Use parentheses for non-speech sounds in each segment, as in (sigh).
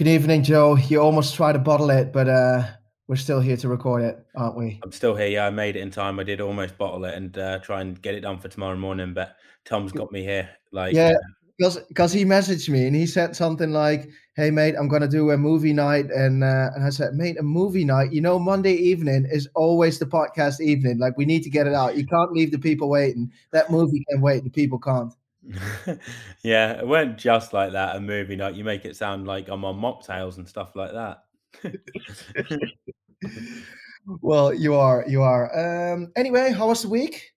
Good evening, Joe. You almost tried to bottle it, but uh, we're still here to record it, aren't we? I'm still here. Yeah, I made it in time. I did almost bottle it and uh, try and get it done for tomorrow morning, but Tom's got me here. Like, yeah, because uh, because he messaged me and he said something like, "Hey, mate, I'm gonna do a movie night," and uh, and I said, "Mate, a movie night? You know, Monday evening is always the podcast evening. Like, we need to get it out. You can't leave the people waiting. That movie can wait. The people can't." (laughs) yeah, it weren't just like that. A movie night. You make it sound like I'm on mocktails and stuff like that. (laughs) well, you are. You are. Um, anyway, how was the week?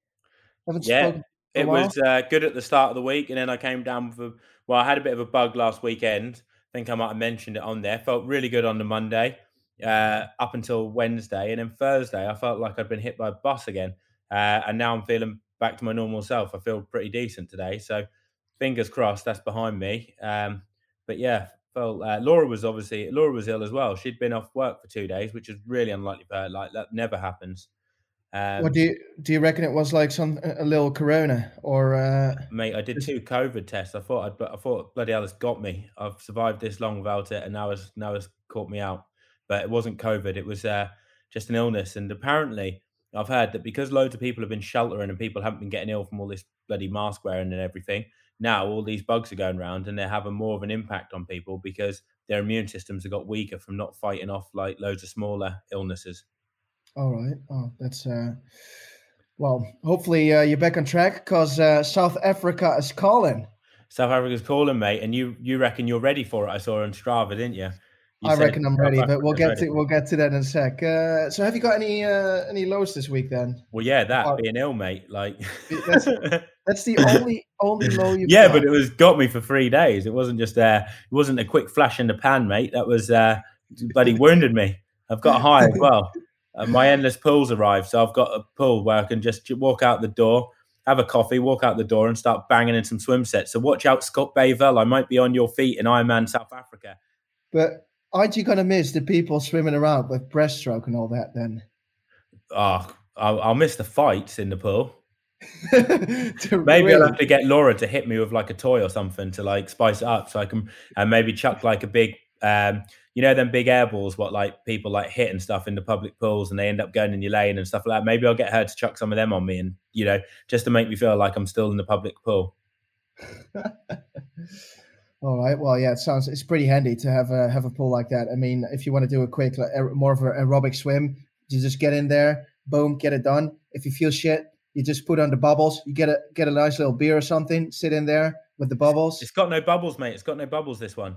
Haven't yeah, it was uh, good at the start of the week, and then I came down with a, well, I had a bit of a bug last weekend. I think I might have mentioned it on there. Felt really good on the Monday, uh, up until Wednesday, and then Thursday I felt like I'd been hit by a bus again, uh, and now I'm feeling back to my normal self. I feel pretty decent today, so fingers crossed that's behind me. Um, but yeah, well, uh, Laura was obviously Laura was ill as well. She'd been off work for two days, which is really unlikely for her. Like that never happens. Um, what do you do? You reckon it was like some a little corona or? Uh, mate, I did two COVID tests. I thought I'd, I thought bloody hell, got me. I've survived this long without it, and now it's now it's caught me out. But it wasn't COVID. It was uh, just an illness, and apparently I've heard that because loads of people have been sheltering and people haven't been getting ill from all this bloody mask wearing and everything. Now all these bugs are going around and they're having more of an impact on people because their immune systems have got weaker from not fighting off like loads of smaller illnesses. All right. Oh, that's uh, well. Hopefully, uh, you're back on track because uh, South Africa is calling. South Africa's calling, mate, and you you reckon you're ready for it? I saw on Strava, didn't you? You I reckon I'm ready, but we'll get ready. to we'll get to that in a sec. Uh, so, have you got any uh, any lows this week then? Well, yeah, that oh. being ill, mate. Like that's, (laughs) that's the only only low you. Yeah, got. Yeah, but it was got me for three days. It wasn't just uh, it wasn't a quick flash in the pan, mate. That was uh, bloody wounded me. I've got high as (laughs) well. Uh, my endless pools arrived, so I've got a pool where I can just walk out the door, have a coffee, walk out the door, and start banging in some swim sets. So watch out, Scott Bayvell. I might be on your feet in Ironman South Africa. But aren't you going to miss the people swimming around with breaststroke and all that then? Oh, I'll, I'll miss the fights in the pool. (laughs) maybe really? I'll have to get Laura to hit me with like a toy or something to like spice it up so I can and maybe chuck like a big um, you know, them big air balls, what like people like hit and stuff in the public pools and they end up going in your lane and stuff like that. Maybe I'll get her to chuck some of them on me and, you know, just to make me feel like I'm still in the public pool. (laughs) All right. Well, yeah, it sounds it's pretty handy to have a have a pool like that. I mean, if you want to do a quick, like, more of an aerobic swim, you just get in there, boom, get it done. If you feel shit, you just put on the bubbles. You get a get a nice little beer or something, sit in there with the bubbles. It's got no bubbles, mate. It's got no bubbles. This one.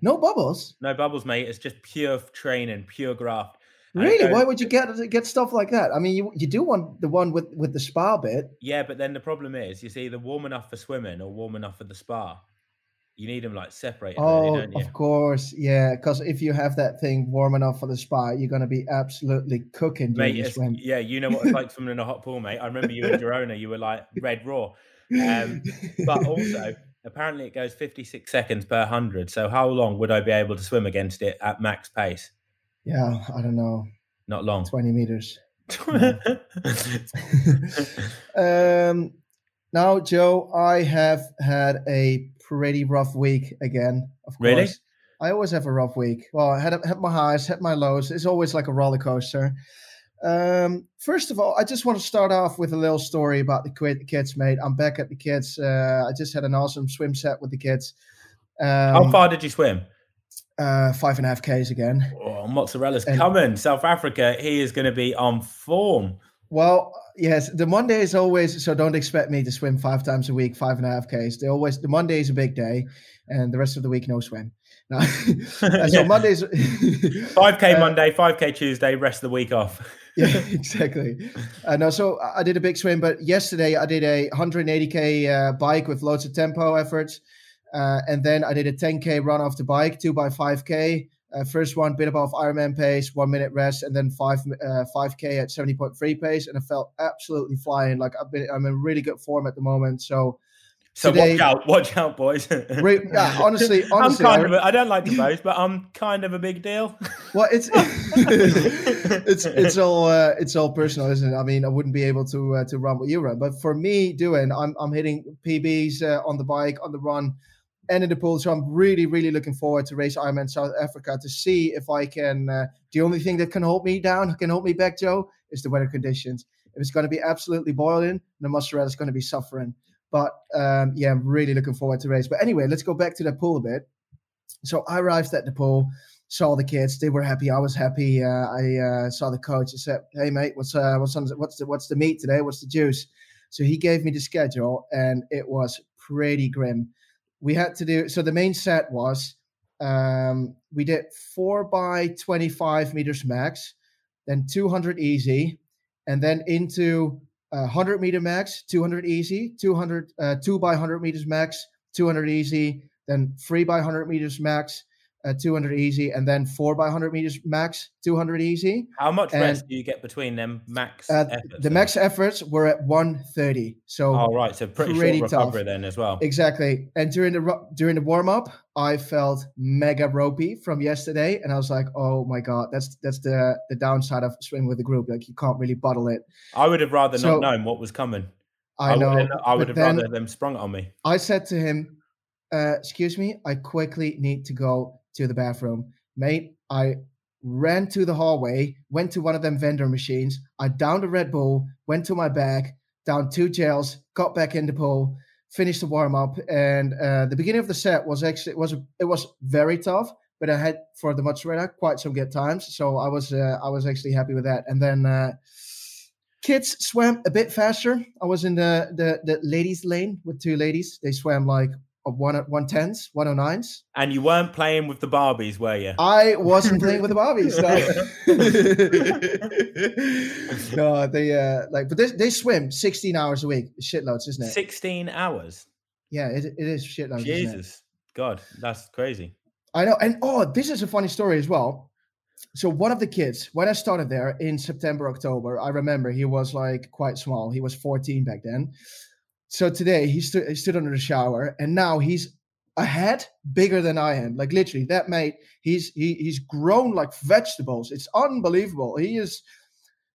No bubbles. No bubbles, mate. It's just pure training, pure graft. Really? Why would you get get stuff like that? I mean, you you do want the one with with the spa bit. Yeah, but then the problem is, you see, either warm enough for swimming or warm enough for the spa. You need them like separated. Oh, really, of course, yeah. Because if you have that thing warm enough for the spa, you're going to be absolutely cooking mate, swim. Yeah, you know what it's like swimming in a hot pool, mate. I remember you in (laughs) Girona. You were like red raw. Um, but also, Apparently, it goes 56 seconds per 100. So, how long would I be able to swim against it at max pace? Yeah, I don't know. Not long. 20 meters. (laughs) (laughs) um, now, Joe, I have had a pretty rough week again. Of course. Really? I always have a rough week. Well, I had, had my highs, had my lows. It's always like a roller coaster. Um, first of all, I just want to start off with a little story about the kids, mate. I'm back at the kids. Uh, I just had an awesome swim set with the kids. Um, How far did you swim? Uh, five and a half Ks again. Oh, mozzarella's and, coming. South Africa, he is going to be on form. Well, yes, the Monday is always so. Don't expect me to swim five times a week, five and a half Ks. They always the Monday is a big day, and the rest of the week no swim. No. (laughs) so (laughs) Mondays, (laughs) five K uh, Monday, five K Tuesday, rest of the week off yeah, exactly. Uh, no, so I did a big swim, but yesterday I did a 180k uh, bike with loads of tempo efforts, uh, and then I did a 10k run off the bike, two by 5k. Uh, first one, bit above Ironman pace, one minute rest, and then five uh, 5k at 70.3 pace, and I felt absolutely flying. Like I've been, I'm in really good form at the moment. So so Today, watch out, watch out, boys. (laughs) re, yeah, honestly, honestly, (laughs) I'm kind I, of a, I don't like to boast, but I'm kind of a big deal. (laughs) Well, it's it's it's all uh, it's all personal, isn't it? I mean, I wouldn't be able to uh, to run what you run, but for me, doing, I'm I'm hitting PBs uh, on the bike, on the run, and in the pool. So I'm really, really looking forward to race Ironman South Africa to see if I can. Uh, the only thing that can hold me down, can hold me back, Joe, is the weather conditions. If it's going to be absolutely boiling, the mozzarella is going to be suffering. But um, yeah, I'm really looking forward to race. But anyway, let's go back to the pool a bit. So I arrived at the pool, saw the kids. They were happy. I was happy. Uh, I uh, saw the coach. I said, "Hey mate, what's uh, what's on, what's the what's the meat today? What's the juice?" So he gave me the schedule, and it was pretty grim. We had to do so. The main set was um, we did four by twenty-five meters max, then two hundred easy, and then into uh, 100 meter max, 200 easy, 200 uh, two by 100 meters max, 200 easy, then three by 100 meters max, uh, 200 easy, and then four by 100 meters max, 200 easy. How much and, rest do you get between them max? Uh, the max efforts were at 130. So oh right, so pretty, pretty short recovery tough. then as well. Exactly. And during the during the warm up, I felt mega ropey from yesterday, and I was like, oh my god, that's that's the the downside of swimming with a group. Like you can't really bottle it. I would have rather so, not known what was coming. I know. I would, I would have rather them sprung it on me. I said to him, uh, "Excuse me, I quickly need to go to the bathroom. Mate, I ran to the hallway, went to one of them vendor machines. I downed a Red Bull, went to my bag, down two gels, got back in the pool, finished the warm up, and uh, the beginning of the set was actually it was it was very tough. But I had for the mozzarella quite some good times, so I was uh, I was actually happy with that. And then uh, kids swam a bit faster. I was in the, the the ladies lane with two ladies. They swam like one one tens, one oh nines. And you weren't playing with the Barbies, were you? I wasn't playing with the Barbies. No, (laughs) no they uh like, but they, they swim sixteen hours a week. Shitloads, isn't it? Sixteen hours. Yeah, it, it is shitloads. Jesus, God, that's crazy. I know, and oh, this is a funny story as well. So one of the kids, when I started there in September, October, I remember he was like quite small. He was 14 back then. So today he stood he stood under the shower, and now he's a head bigger than I am. Like literally, that mate, he's he he's grown like vegetables. It's unbelievable. He is.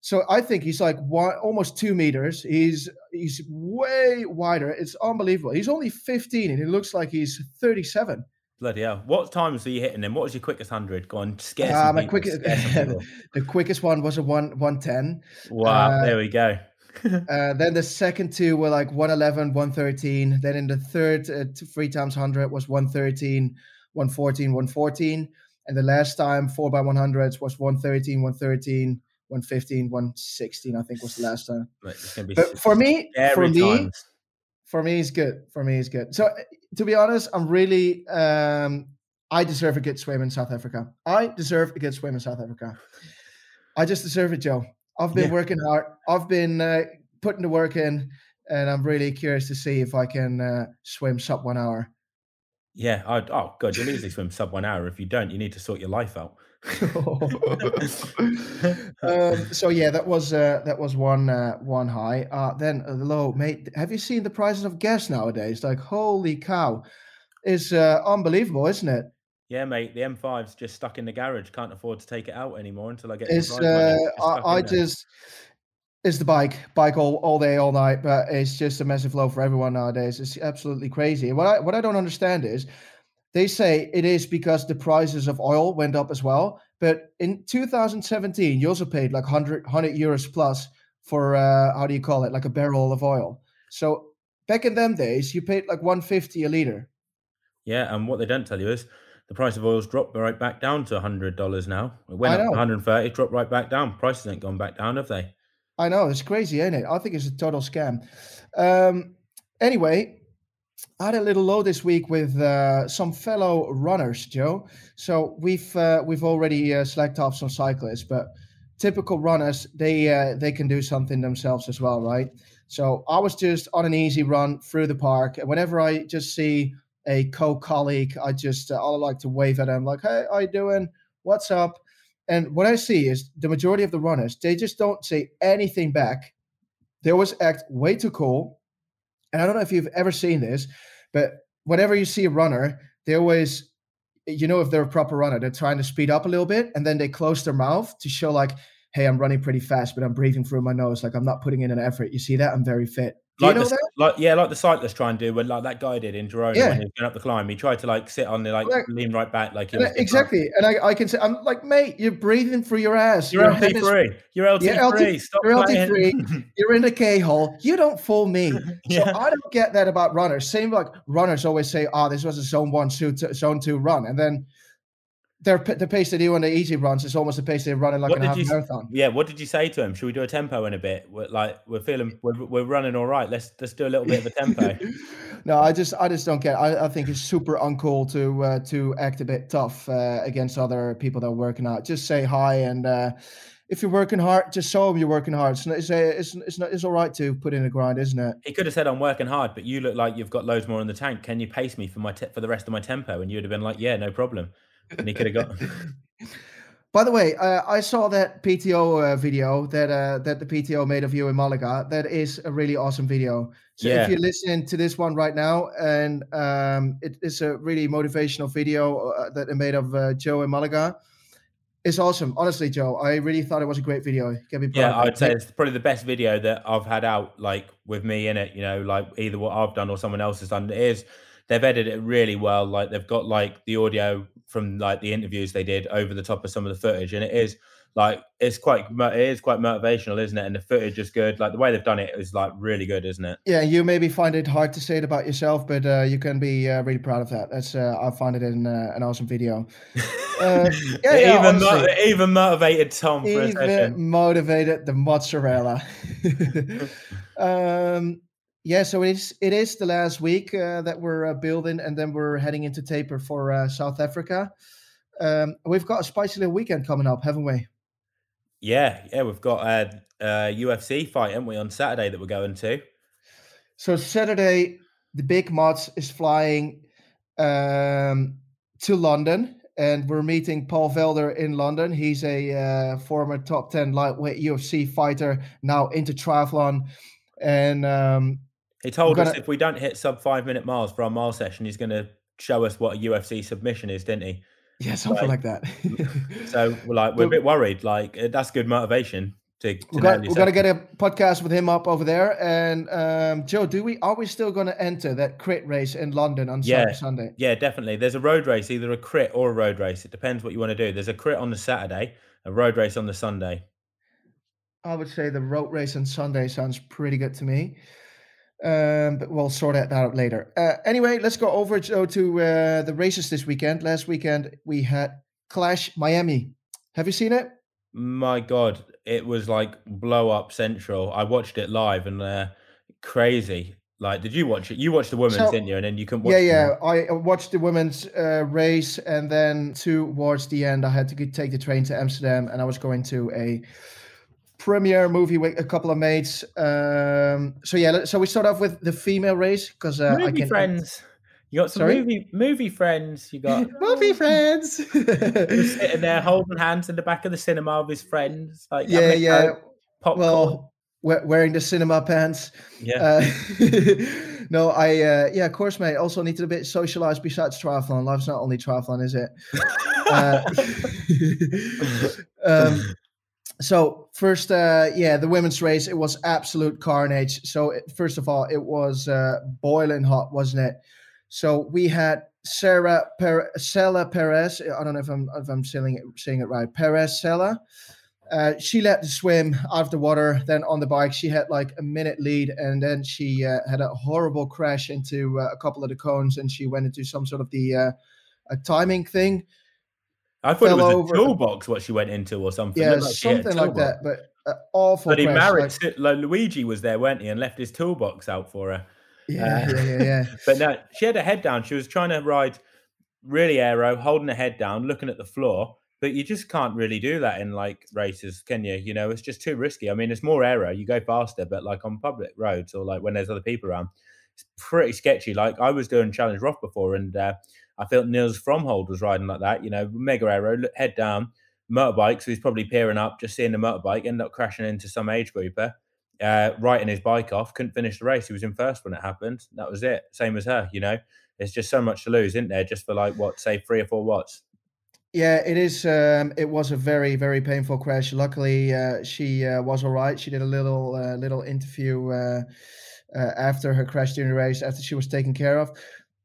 So I think he's like one, almost two meters. He's he's way wider. It's unbelievable. He's only 15 and he looks like he's 37. Bloody hell! What times were you hitting him? What was your quickest hundred? Go on, scare uh, my quickest. (laughs) the quickest one was a one one ten. Wow! Uh, there we go. (laughs) uh, then the second two were like 111, 113. Then in the third, uh, three times 100 was 113, 114, 114. And the last time, four by 100s was 113, 113, 115, 116, I think was the last time. but for me, for me, times. for me, it's good. For me, it's good. So to be honest, I'm really, um, I deserve a good swim in South Africa. I deserve a good swim in South Africa. I just deserve it, Joe. I've been yeah. working hard. I've been uh, putting the work in, and I'm really curious to see if I can uh, swim sub one hour. Yeah. I'd, oh God, you'll easily swim sub one hour. If you don't, you need to sort your life out. (laughs) (laughs) um, so yeah, that was uh, that was one uh, one high. Uh, then uh, low, mate. Have you seen the prices of gas nowadays? Like holy cow, it's uh, unbelievable, isn't it? Yeah, mate. The M5's just stuck in the garage. Can't afford to take it out anymore until I get. It's. Uh, I, I just. It's the bike, bike all, all day, all night, but it's just a massive flow for everyone nowadays. It's absolutely crazy. What I what I don't understand is, they say it is because the prices of oil went up as well. But in 2017, you also paid like 100, 100 euros plus for uh, how do you call it, like a barrel of oil. So back in them days, you paid like 150 a liter. Yeah, and what they don't tell you is the price of oil's dropped right back down to hundred dollars now. It went up 130, dropped right back down. Prices ain't gone back down, have they? I know it's crazy, ain't it? I think it's a total scam. Um, anyway, I had a little low this week with uh, some fellow runners, Joe. So we've uh, we've already uh, slacked off some cyclists, but typical runners they uh, they can do something themselves as well, right? So I was just on an easy run through the park, and whenever I just see a co-colleague, I just uh, I like to wave at them like, "Hey, how you doing? What's up?" And what I see is the majority of the runners they just don't say anything back. They always act way too cool. And I don't know if you've ever seen this, but whenever you see a runner, they always, you know, if they're a proper runner, they're trying to speed up a little bit, and then they close their mouth to show like, "Hey, I'm running pretty fast, but I'm breathing through my nose. Like I'm not putting in an effort." You see that? I'm very fit. Like you know the? Like yeah, like the cyclists try and do when like that guy did in Girona yeah. when he was going up the climb. He tried to like sit on the like, like lean right back like exactly. And I, I can say I'm like, mate, you're breathing through your ass. You're LT three. You're LT three. Stop you're LT three. (laughs) You're in the K hole. You don't fool me. (laughs) yeah. So I don't get that about runners. Same like runners always say, oh, this was a zone one, zone two run, and then their the pace they do on the easy runs is almost the pace they're running like what a half you, marathon. Yeah, what did you say to him? Should we do a tempo in a bit? We're like we're feeling we're, we're running all right. Let's let's do a little bit of a tempo. (laughs) no, I just I just don't get. I, I think it's super uncool to uh, to act a bit tough uh, against other people that are working out. Just say hi and. Uh, if you're working hard, just show them you're working hard. It's, it's, it's, it's, not, it's all right to put in a grind, isn't it? He could have said, "I'm working hard," but you look like you've got loads more in the tank. Can you pace me for my te- for the rest of my tempo? And you would have been like, "Yeah, no problem." And he could have got. (laughs) By the way, uh, I saw that PTO uh, video that uh, that the PTO made of you in Malaga. That is a really awesome video. So yeah. if you're listening to this one right now, and um, it is a really motivational video uh, that they made of uh, Joe in Malaga. It's awesome, honestly, Joe. I really thought it was a great video. Yeah, I would say it's probably the best video that I've had out, like with me in it. You know, like either what I've done or someone else has done. It is they've edited it really well. Like they've got like the audio from like the interviews they did over the top of some of the footage, and it is like it's quite it is quite motivational, isn't it? And the footage is good. Like the way they've done it is like really good, isn't it? Yeah, you maybe find it hard to say it about yourself, but uh, you can be uh, really proud of that. That's uh, I find it in uh, an awesome video. (laughs) Uh, yeah, yeah, even mo- even motivated Tom. even motivated the mozzarella. (laughs) um, yeah, so it is. It is the last week uh, that we're uh, building, and then we're heading into taper for uh, South Africa. Um, we've got a spicy little weekend coming up, haven't we? Yeah, yeah, we've got a, a UFC fight, haven't we, on Saturday that we're going to. So Saturday, the big Mods is flying um, to London, and we're meeting Paul Felder in London. He's a uh, former top ten lightweight UFC fighter, now into triathlon, and um, he told gonna... us if we don't hit sub five minute miles for our mile session, he's going to show us what a UFC submission is, didn't he? Yeah, something like, like that. (laughs) so we're like, we're a bit worried. Like uh, that's good motivation. To, to gonna, we're gonna get a podcast with him up over there. And um, Joe, do we are we still going to enter that crit race in London on yeah, Sunday? Yeah, definitely. There's a road race, either a crit or a road race. It depends what you want to do. There's a crit on the Saturday, a road race on the Sunday. I would say the road race on Sunday sounds pretty good to me. Um, but we'll sort that out later. Uh, anyway, let's go over to, to uh, the races this weekend. Last weekend we had Clash Miami. Have you seen it? My God, it was like blow up central. I watched it live and uh, crazy. Like, did you watch it? You watched the women's, so, didn't you? And then you can watch. Yeah, yeah. I watched the women's uh, race, and then towards the end, I had to take the train to Amsterdam, and I was going to a premiere movie with a couple of mates. Um, so yeah, so we start off with the female race because uh, movie I can friends. You got some Sorry? movie movie friends. You got (laughs) movie friends (laughs) sitting there holding hands in the back of the cinema with his friends. Like yeah, yeah. Popcorn. Well, wearing the cinema pants. Yeah. Uh, (laughs) no, I uh, yeah, of course, mate. Also need to a bit socialized besides triathlon. Life's not only triathlon, is it? uh, um, so first uh yeah the women's race it was absolute carnage so it, first of all it was uh boiling hot wasn't it so we had sarah per- Sela perez i don't know if i'm if i'm saying it, saying it right perez Sela uh, she let the swim out of the water. Then on the bike, she had like a minute lead, and then she uh, had a horrible crash into uh, a couple of the cones, and she went into some sort of the uh, a timing thing. I thought it was over. a toolbox what she went into or something. Yeah, like something like that. But uh, awful. But he married like, like, Luigi was there, weren't he, and left his toolbox out for her. Yeah, uh, yeah, yeah, yeah. (laughs) but no, she had her head down. She was trying to ride really aero, holding her head down, looking at the floor. But you just can't really do that in like races, can you? You know, it's just too risky. I mean, it's more aero, you go faster, but like on public roads or like when there's other people around, it's pretty sketchy. Like I was doing Challenge Roth before, and uh, I felt Nils Frommhold was riding like that, you know, mega aero, head down, motorbike. So he's probably peering up, just seeing the motorbike, end up crashing into some age grouper, uh, writing his bike off, couldn't finish the race. He was in first when it happened. That was it. Same as her, you know. There's just so much to lose, isn't there? Just for like what, say three or four watts. Yeah, it is. Um, it was a very, very painful crash. Luckily, uh, she uh, was all right. She did a little, uh, little interview uh, uh, after her crash during the race, after she was taken care of.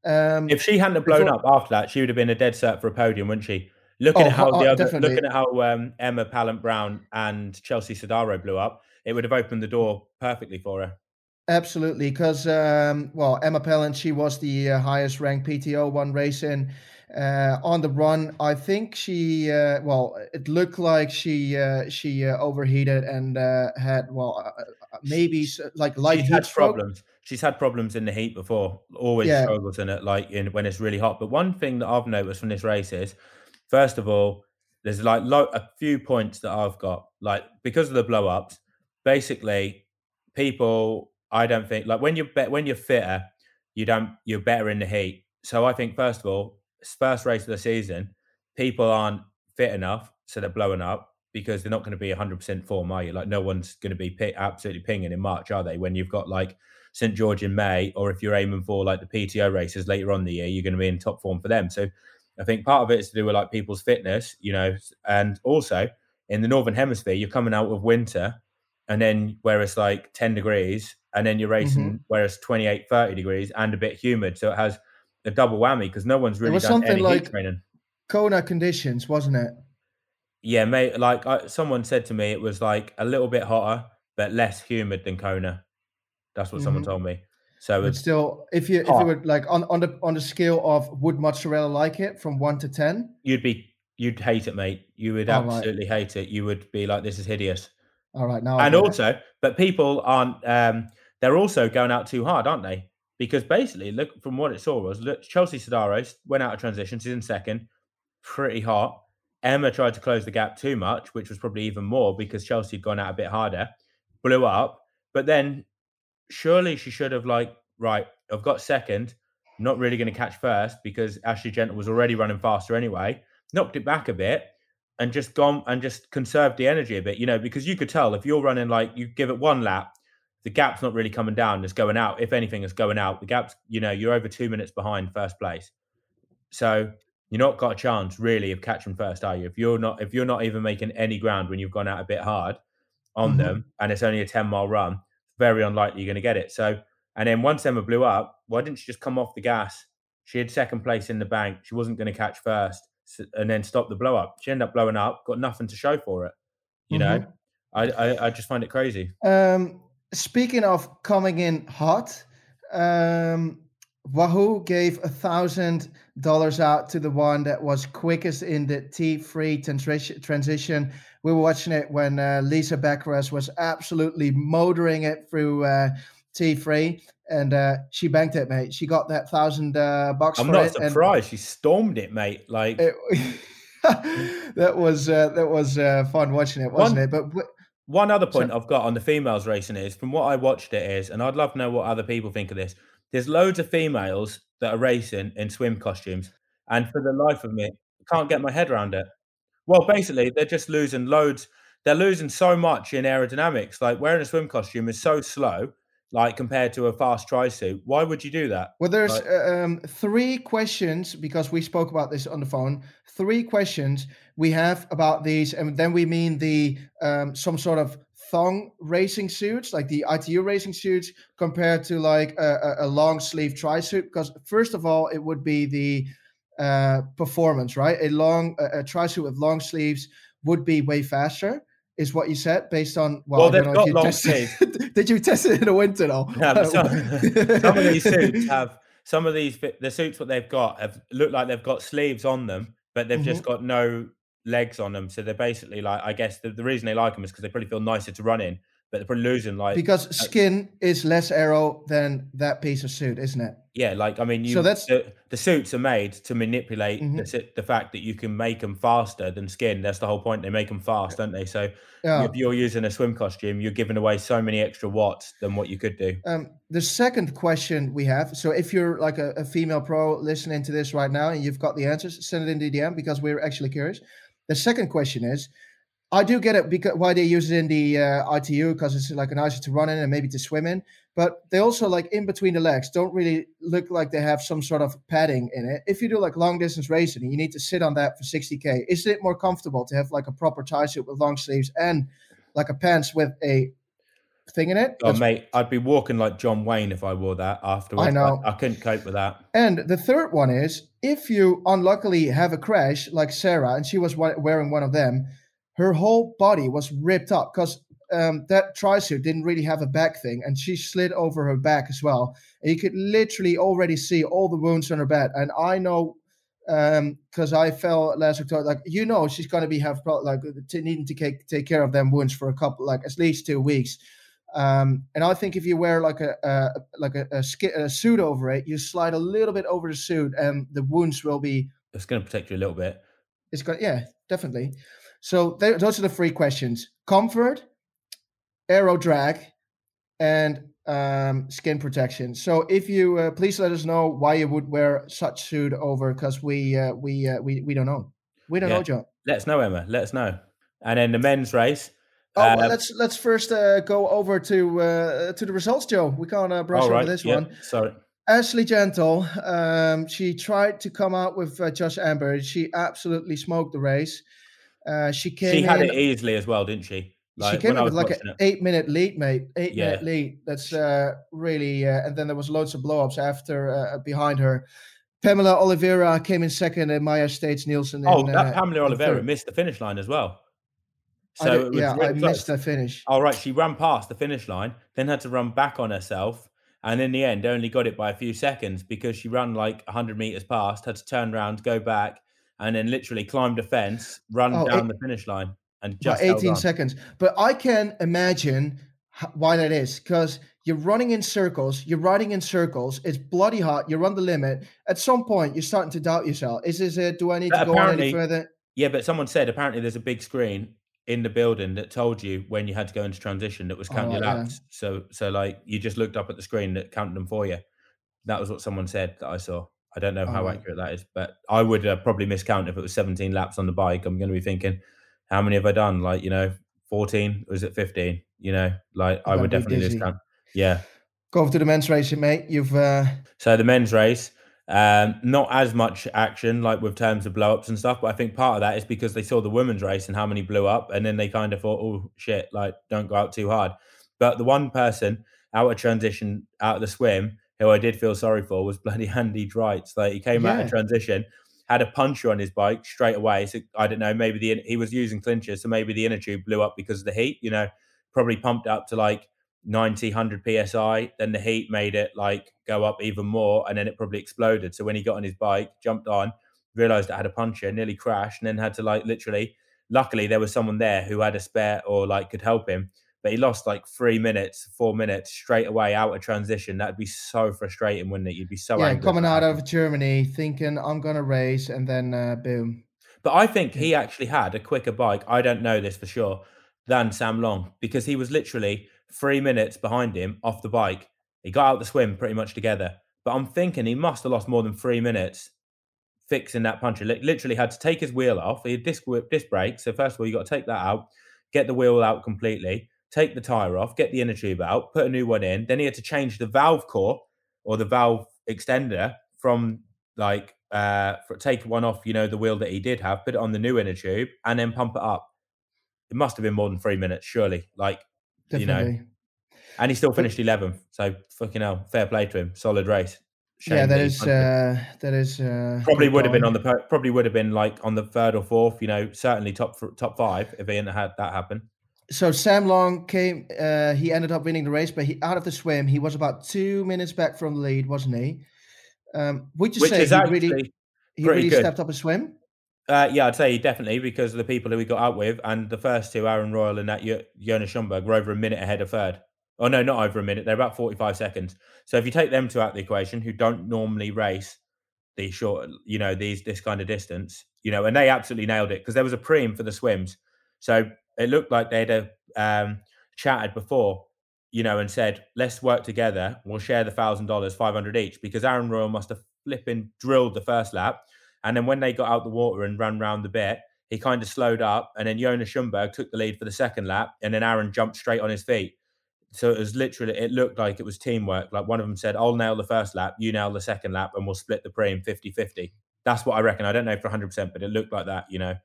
Um, if she hadn't have blown before, up after that, she would have been a dead cert for a podium, wouldn't she? Looking oh, at how oh, the other, definitely. looking at how um, Emma Pallant Browne and Chelsea Sodaro blew up, it would have opened the door perfectly for her. Absolutely, because um, well, Emma Pallant, she was the uh, highest ranked PTO one race in uh, on the run. I think she uh, well, it looked like she uh, she uh, overheated and uh, had well maybe like light She's had problems. She's had problems in the heat before. Always yeah. struggles in it, like in when it's really hot. But one thing that I've noticed from this race is, first of all, there's like lo- a few points that I've got like because of the blow ups. Basically, people I don't think like when you're be- when you're fitter, you don't you're better in the heat. So I think first of all, first race of the season, people aren't fit enough, so they're blowing up because they're not going to be 100% form, are you? Like no one's going to be p- absolutely pinging in March, are they? When you've got like St George in May, or if you're aiming for like the PTO races later on the year, you're going to be in top form for them. So I think part of it is to do with like people's fitness, you know, and also in the northern hemisphere, you're coming out of winter and then where it's like 10 degrees and then you're racing mm-hmm. where it's 28 30 degrees and a bit humid so it has a double whammy because no one's really done any like heat training kona conditions wasn't it yeah mate like I, someone said to me it was like a little bit hotter but less humid than kona that's what mm-hmm. someone told me so it's still if you hot. if you were like on, on the on the scale of would mozzarella like it from 1 to 10 you'd be you'd hate it mate you would oh, absolutely right. hate it you would be like this is hideous all right, now and also, but people aren't. Um, they're also going out too hard, aren't they? Because basically, look from what it saw was look, Chelsea Sodaro went out of transition. She's in second, pretty hot. Emma tried to close the gap too much, which was probably even more because Chelsea had gone out a bit harder, blew up. But then surely she should have like, right, I've got second, not really going to catch first because Ashley Gentle was already running faster anyway. Knocked it back a bit, and just gone and just conserved the energy a bit, you know, because you could tell if you're running like you give it one lap, the gap's not really coming down, it's going out. If anything, it's going out. The gap's, you know, you're over two minutes behind first place. So you're not got a chance really of catching first, are you? If you're not if you're not even making any ground when you've gone out a bit hard on mm-hmm. them and it's only a 10 mile run, very unlikely you're going to get it. So and then once Emma blew up, why didn't she just come off the gas? She had second place in the bank. She wasn't going to catch first and then stop the blow up. She ended up blowing up, got nothing to show for it. You mm-hmm. know, I, I, I just find it crazy. Um, speaking of coming in hot, um, Wahoo gave a thousand dollars out to the one that was quickest in the T3 transition. Transition. We were watching it when uh, Lisa Becharas was absolutely motoring it through uh, T3, and uh, she banked it, mate. She got that thousand uh, bucks. I'm not surprised. she stormed it, mate. Like it, (laughs) that was uh, that was uh, fun watching it, wasn't one, it? But one other point so, I've got on the females racing is, from what I watched, it is, and I'd love to know what other people think of this. There's loads of females that are racing in swim costumes, and for the life of me, I can't get my head around it. Well, basically, they're just losing loads. They're losing so much in aerodynamics. Like wearing a swim costume is so slow like compared to a fast tri suit. Why would you do that? Well, there's like, um, three questions because we spoke about this on the phone. Three questions we have about these, and then we mean the um, some sort of thong racing suits, like the ITU racing suits, compared to like a, a long sleeve tri suit. Because first of all, it would be the uh, performance, right? A long a, a tri suit with long sleeves would be way faster is what you said based on well, well they've got long (laughs) sleeves. Did you test it in the winter though? Yeah, some, (laughs) some, of these suits have some of these the suits what they've got have looked like they've got sleeves on them, but they've mm-hmm. just got no legs on them. So they're basically like I guess the, the reason they like them is because they probably feel nicer to run in but they're probably losing like because uh, skin is less aero than that piece of suit, isn't it? Yeah, like I mean, you, so that's the, the suits are made to manipulate mm-hmm. the, the, fact that you can make them faster than skin. That's the whole point. They make them fast, don't they? So yeah. if you're using a swim costume, you're giving away so many extra watts than what you could do. Um, the second question we have. So if you're like a, a female pro listening to this right now and you've got the answers, send it in the DM because we're actually curious. The second question is I do get it because why they use it in the uh, ITU because it's like nicer to run in and maybe to swim in. But they also like in between the legs don't really look like they have some sort of padding in it. If you do like long distance racing, you need to sit on that for 60k. Is it more comfortable to have like a proper tri suit with long sleeves and like a pants with a thing in it. Oh, mate, I'd be walking like John Wayne if I wore that afterwards. I know. I, I couldn't cope with that. And the third one is if you unluckily have a crash like Sarah, and she was wearing one of them, her whole body was ripped up because um, that trisuit didn't really have a back thing, and she slid over her back as well. And you could literally already see all the wounds on her back. And I know because um, I fell last October. Like you know, she's going to be have pro- like t- needing to take take care of them wounds for a couple, like at least two weeks. Um, and I think if you wear like a, a like a, a, sk- a, suit over it, you slide a little bit over the suit, and the wounds will be. It's going to protect you a little bit. It's going, yeah, definitely. So those are the three questions: comfort, aero drag, and um, skin protection. So if you uh, please let us know why you would wear such suit over, because we uh, we uh, we we don't know. We don't yeah. know, John. Let us know, Emma. Let us know. And then the men's race. Oh, well, um, let's let's first uh, go over to uh, to the results, Joe. We can't uh, brush right. over this one. Sorry. Ashley Gentle, um, she tried to come out with uh, Josh Amber. She absolutely smoked the race. Uh, she came. She had in, it easily as well, didn't she? Like, she came in with like an eight minute lead, mate. Eight yeah. minute lead. That's uh, really. Uh, and then there was loads of blow ups after uh, behind her. Pamela Oliveira came in second, and Maja Stage Nielsen. Oh, in, that uh, Pamela Oliveira missed the finish line as well. So I yeah, really I missed the finish. All oh, right, she ran past the finish line, then had to run back on herself, and in the end, only got it by a few seconds because she ran like 100 meters past, had to turn around, go back, and then literally climbed a fence, run oh, down it, the finish line and just 18 seconds. But I can imagine why that is because you're running in circles, you're riding in circles, it's bloody hot, you're on the limit. At some point, you're starting to doubt yourself. Is this it? Do I need but to go on any further? Yeah, but someone said apparently there's a big screen in the building that told you when you had to go into transition that was counting oh, your laps. So, so like you just looked up at the screen that counted them for you. That was what someone said that I saw. I don't know oh, how accurate that is, but I would uh, probably miscount if it was 17 laps on the bike. I'm going to be thinking, how many have I done? Like, you know, 14 or is it 15? You know, like I would definitely discount. Yeah. Go over to the men's race, mate. You've uh so the men's race, um, not as much action like with terms of blow ups and stuff, but I think part of that is because they saw the women's race and how many blew up, and then they kind of thought, oh shit, like don't go out too hard. But the one person out of transition, out of the swim, who I did feel sorry for was bloody Andy Dreitz. Like he came yeah. out of transition had a puncher on his bike straight away. So I don't know, maybe the he was using clinchers, so maybe the inner tube blew up because of the heat. You know, probably pumped up to like 90, 100 psi. Then the heat made it like go up even more, and then it probably exploded. So when he got on his bike, jumped on, realized it had a puncture, nearly crashed, and then had to like literally. Luckily, there was someone there who had a spare or like could help him but he lost like three minutes, four minutes straight away out of transition. That'd be so frustrating, wouldn't it? You'd be so yeah, angry. coming out of Germany, thinking I'm gonna race, and then uh, boom. But I think he actually had a quicker bike. I don't know this for sure than Sam Long because he was literally three minutes behind him off the bike. He got out the swim pretty much together. But I'm thinking he must have lost more than three minutes fixing that puncher. Literally had to take his wheel off. He had disc, disc brake. So first of all, you got to take that out, get the wheel out completely take the tire off, get the inner tube out, put a new one in. Then he had to change the valve core or the valve extender from like uh for, take one off, you know, the wheel that he did have, put it on the new inner tube, and then pump it up. It must have been more than three minutes, surely. Like Definitely. you know. And he still finished eleventh. So fucking hell, fair play to him. Solid race. Shame yeah, that is uh, that is uh, probably would have been on the probably would have been like on the third or fourth. You know, certainly top top five if he hadn't had that happen so Sam Long came. Uh, he ended up winning the race, but he out of the swim. He was about two minutes back from the lead, wasn't he? Um, would you Which say he really he really good. stepped up a swim? Uh, yeah, I'd say definitely because of the people who we got out with, and the first two, Aaron Royle and that Jonas Schomburg, were over a minute ahead of third. Oh no, not over a minute. They're about forty-five seconds. So if you take them two out the equation, who don't normally race the short, you know, these this kind of distance, you know, and they absolutely nailed it because there was a preem for the swims. So it looked like they'd have um, chatted before, you know, and said, let's work together. We'll share the thousand dollars, 500 each, because Aaron Royle must have flipping drilled the first lap. And then when they got out the water and ran round the bit, he kind of slowed up. And then Jonas Schomburg took the lead for the second lap. And then Aaron jumped straight on his feet. So it was literally, it looked like it was teamwork. Like one of them said, I'll nail the first lap, you nail the second lap, and we'll split the preem 50 50. That's what I reckon. I don't know for 100%, but it looked like that, you know.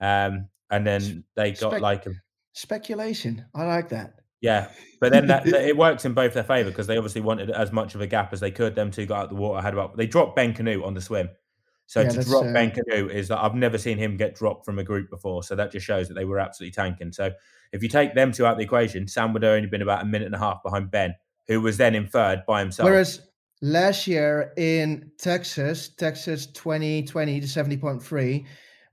Um, and then they got Spec- like a speculation. I like that. Yeah, but then that, that (laughs) it works in both their favour because they obviously wanted as much of a gap as they could. Them two got out the water. Had about they dropped Ben Kanute on the swim. So yeah, to drop uh, Ben Kanute is that I've never seen him get dropped from a group before. So that just shows that they were absolutely tanking. So if you take them two out of the equation, Sam would have only been about a minute and a half behind Ben, who was then in third by himself. Whereas last year in Texas, Texas 2020 to 70.3,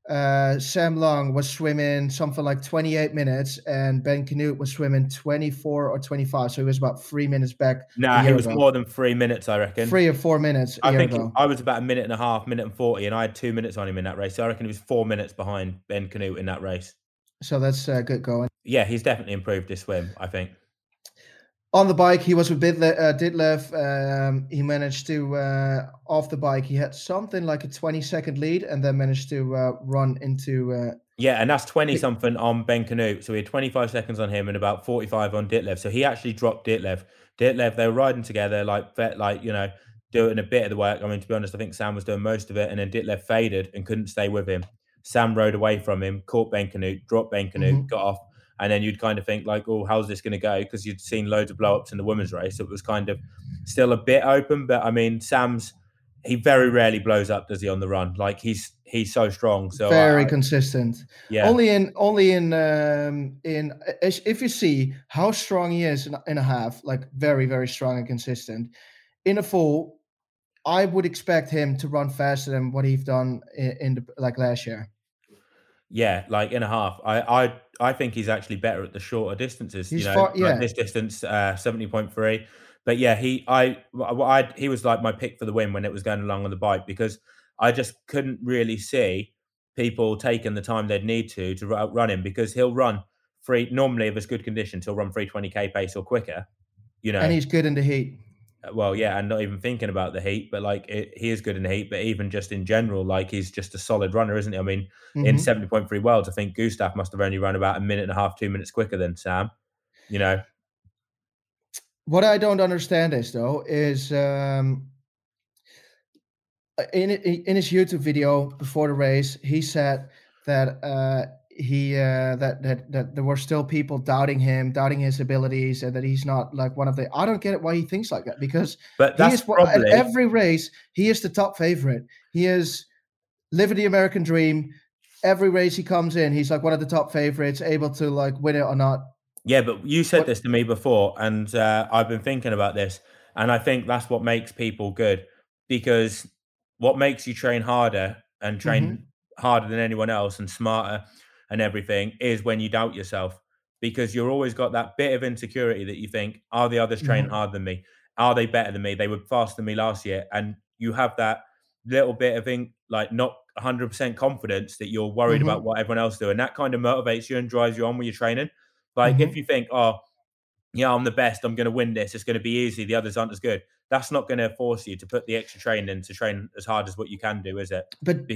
uh, Sam Long was swimming something like 28 minutes, and Ben Kanute was swimming 24 or 25. So he was about three minutes back. Nah, he was ago. more than three minutes, I reckon. Three or four minutes. I think ago. I was about a minute and a half, minute and 40, and I had two minutes on him in that race. So I reckon he was four minutes behind Ben Kanute in that race. So that's uh, good going. Yeah, he's definitely improved his swim, I think on the bike he was with Bidle, uh, Ditlev. Um, he managed to uh, off the bike. He had something like a 20 second lead, and then managed to uh, run into. Uh, yeah, and that's 20 something on Ben Kanute. So he had 25 seconds on him and about 45 on Ditlev. So he actually dropped Ditlev. Ditlev, they were riding together, like like you know, doing a bit of the work. I mean, to be honest, I think Sam was doing most of it, and then Ditlev faded and couldn't stay with him. Sam rode away from him, caught Ben Kanute, dropped Ben Kanute, mm-hmm. got off and then you'd kind of think like, oh, how's this going to go? Because you'd seen loads of blowups in the women's race. It was kind of still a bit open, but I mean, Sam's he very rarely blows up, does he, on the run? Like he's he's so strong, so very I, consistent. Yeah, only in only in um, in if you see how strong he is in, in a half, like very very strong and consistent. In a full, I would expect him to run faster than what he's done in, in the, like last year. Yeah, like in a half. I I I think he's actually better at the shorter distances. He's you know, far, yeah. Like this distance, uh, seventy point three. But yeah, he I, I he was like my pick for the win when it was going along on the bike because I just couldn't really see people taking the time they'd need to to run him because he'll run free normally if it's good conditions he'll run free twenty k pace or quicker. You know, and he's good in the heat well, yeah, and not even thinking about the heat, but like it, he is good in the heat, but even just in general, like he's just a solid runner, isn't he? I mean, mm-hmm. in 70.3 worlds, I think Gustav must have only run about a minute and a half, two minutes quicker than Sam, you know. What I don't understand is though, is um in in his YouTube video before the race, he said that uh he uh, that that that there were still people doubting him, doubting his abilities, and that he's not like one of the. I don't get it why he thinks like that because but that's he is, probably... at every race he is the top favorite. He is living the American dream. Every race he comes in, he's like one of the top favorites, able to like win it or not. Yeah, but you said what... this to me before, and uh, I've been thinking about this, and I think that's what makes people good because what makes you train harder and train mm-hmm. harder than anyone else and smarter and everything is when you doubt yourself because you're always got that bit of insecurity that you think, are the others training mm-hmm. harder than me? Are they better than me? They were faster than me last year. And you have that little bit of in, like not 100% confidence that you're worried mm-hmm. about what everyone else do. And that kind of motivates you and drives you on when you're training. Like mm-hmm. if you think, oh, yeah, I'm the best, I'm going to win this, it's going to be easy, the others aren't as good. That's not going to force you to put the extra training to train as hard as what you can do, is it? But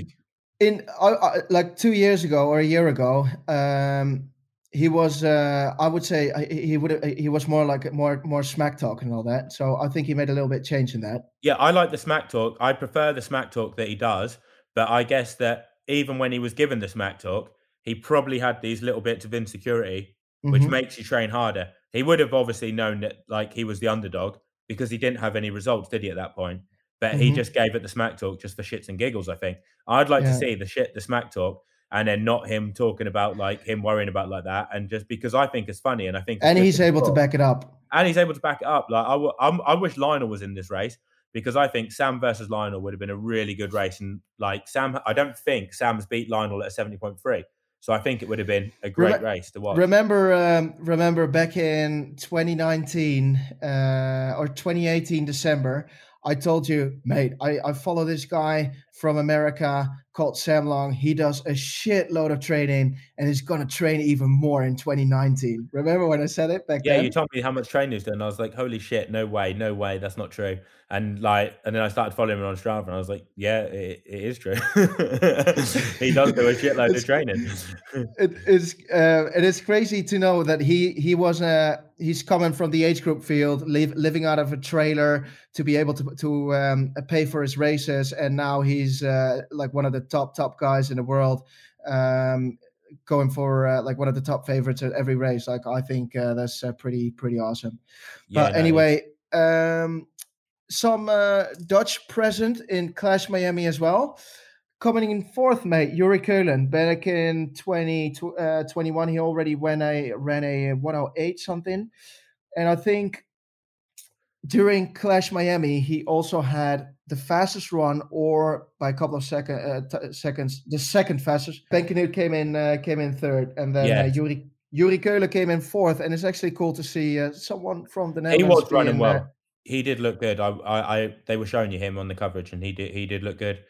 in uh, like two years ago or a year ago, um, he was uh, I would say uh, he would he was more like more more smack talk and all that. So I think he made a little bit change in that. Yeah, I like the smack talk. I prefer the smack talk that he does, but I guess that even when he was given the smack talk, he probably had these little bits of insecurity, which mm-hmm. makes you train harder. He would have obviously known that like he was the underdog because he didn't have any results, did he? At that point, but mm-hmm. he just gave it the smack talk just for shits and giggles. I think I'd like yeah. to see the shit, the smack talk, and then not him talking about like him worrying about like that, and just because I think it's funny and I think and he's able to back it up, and he's able to back it up. Like I, I, I wish Lionel was in this race because I think Sam versus Lionel would have been a really good race, and like Sam, I don't think Sam's beat Lionel at seventy point three. So I think it would have been a great Rem- race to watch. Remember, um, remember back in 2019 uh, or 2018 December, I told you, mate, I, I follow this guy from America called Sam Long. He does a shitload of training and he's going to train even more in 2019. Remember when I said it back yeah, then? you told me how much training he's done. I was like, holy shit, no way, no way, that's not true. And like, and then I started following him on Strava and I was like, yeah, it, it is true. (laughs) he does do a shitload of training. (laughs) it is, uh, it is crazy to know that he, he was a, he's coming from the age group field, live, living out of a trailer to be able to, to um, pay for his races. And now he's uh, like one of the top top guys in the world. Um, going for uh, like one of the top favorites at every race. Like I think uh, that's uh, pretty pretty awesome. Yeah, but no, anyway, um, some uh, Dutch present in Clash Miami as well. Coming in fourth, mate, Youri Keulen. Back in 2021, uh, he already went a, ran a 108 something. And I think during Clash Miami, he also had the fastest run, or by a couple of second, uh, t- seconds, the second fastest. Ben Kanute came in uh, came in third, and then uh, Youri Youri Keulen came in fourth. And it's actually cool to see uh, someone from the Netherlands. He was running well. He did look good. I, I, I, they were showing you him on the coverage, and he did, he did look good.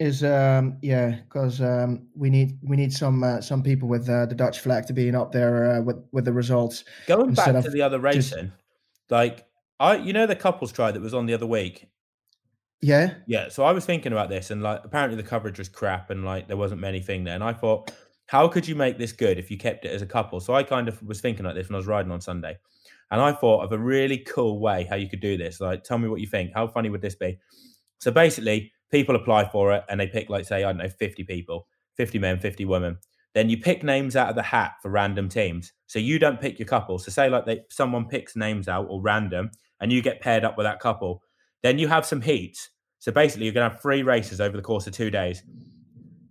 Is um yeah, because um we need we need some uh, some people with uh, the Dutch flag to being up there uh, with with the results. Going back to the other racing, just... like I, you know, the couples try that was on the other week. Yeah. Yeah. So I was thinking about this, and like, apparently the coverage was crap, and like, there wasn't many thing there. And I thought, how could you make this good if you kept it as a couple? So I kind of was thinking like this when I was riding on Sunday, and I thought of a really cool way how you could do this. Like, tell me what you think. How funny would this be? So basically, people apply for it, and they pick like, say, I don't know, fifty people, fifty men, fifty women. Then you pick names out of the hat for random teams. So you don't pick your couple. So say like they, someone picks names out or random, and you get paired up with that couple. Then you have some heats. So basically, you're going to have three races over the course of two days.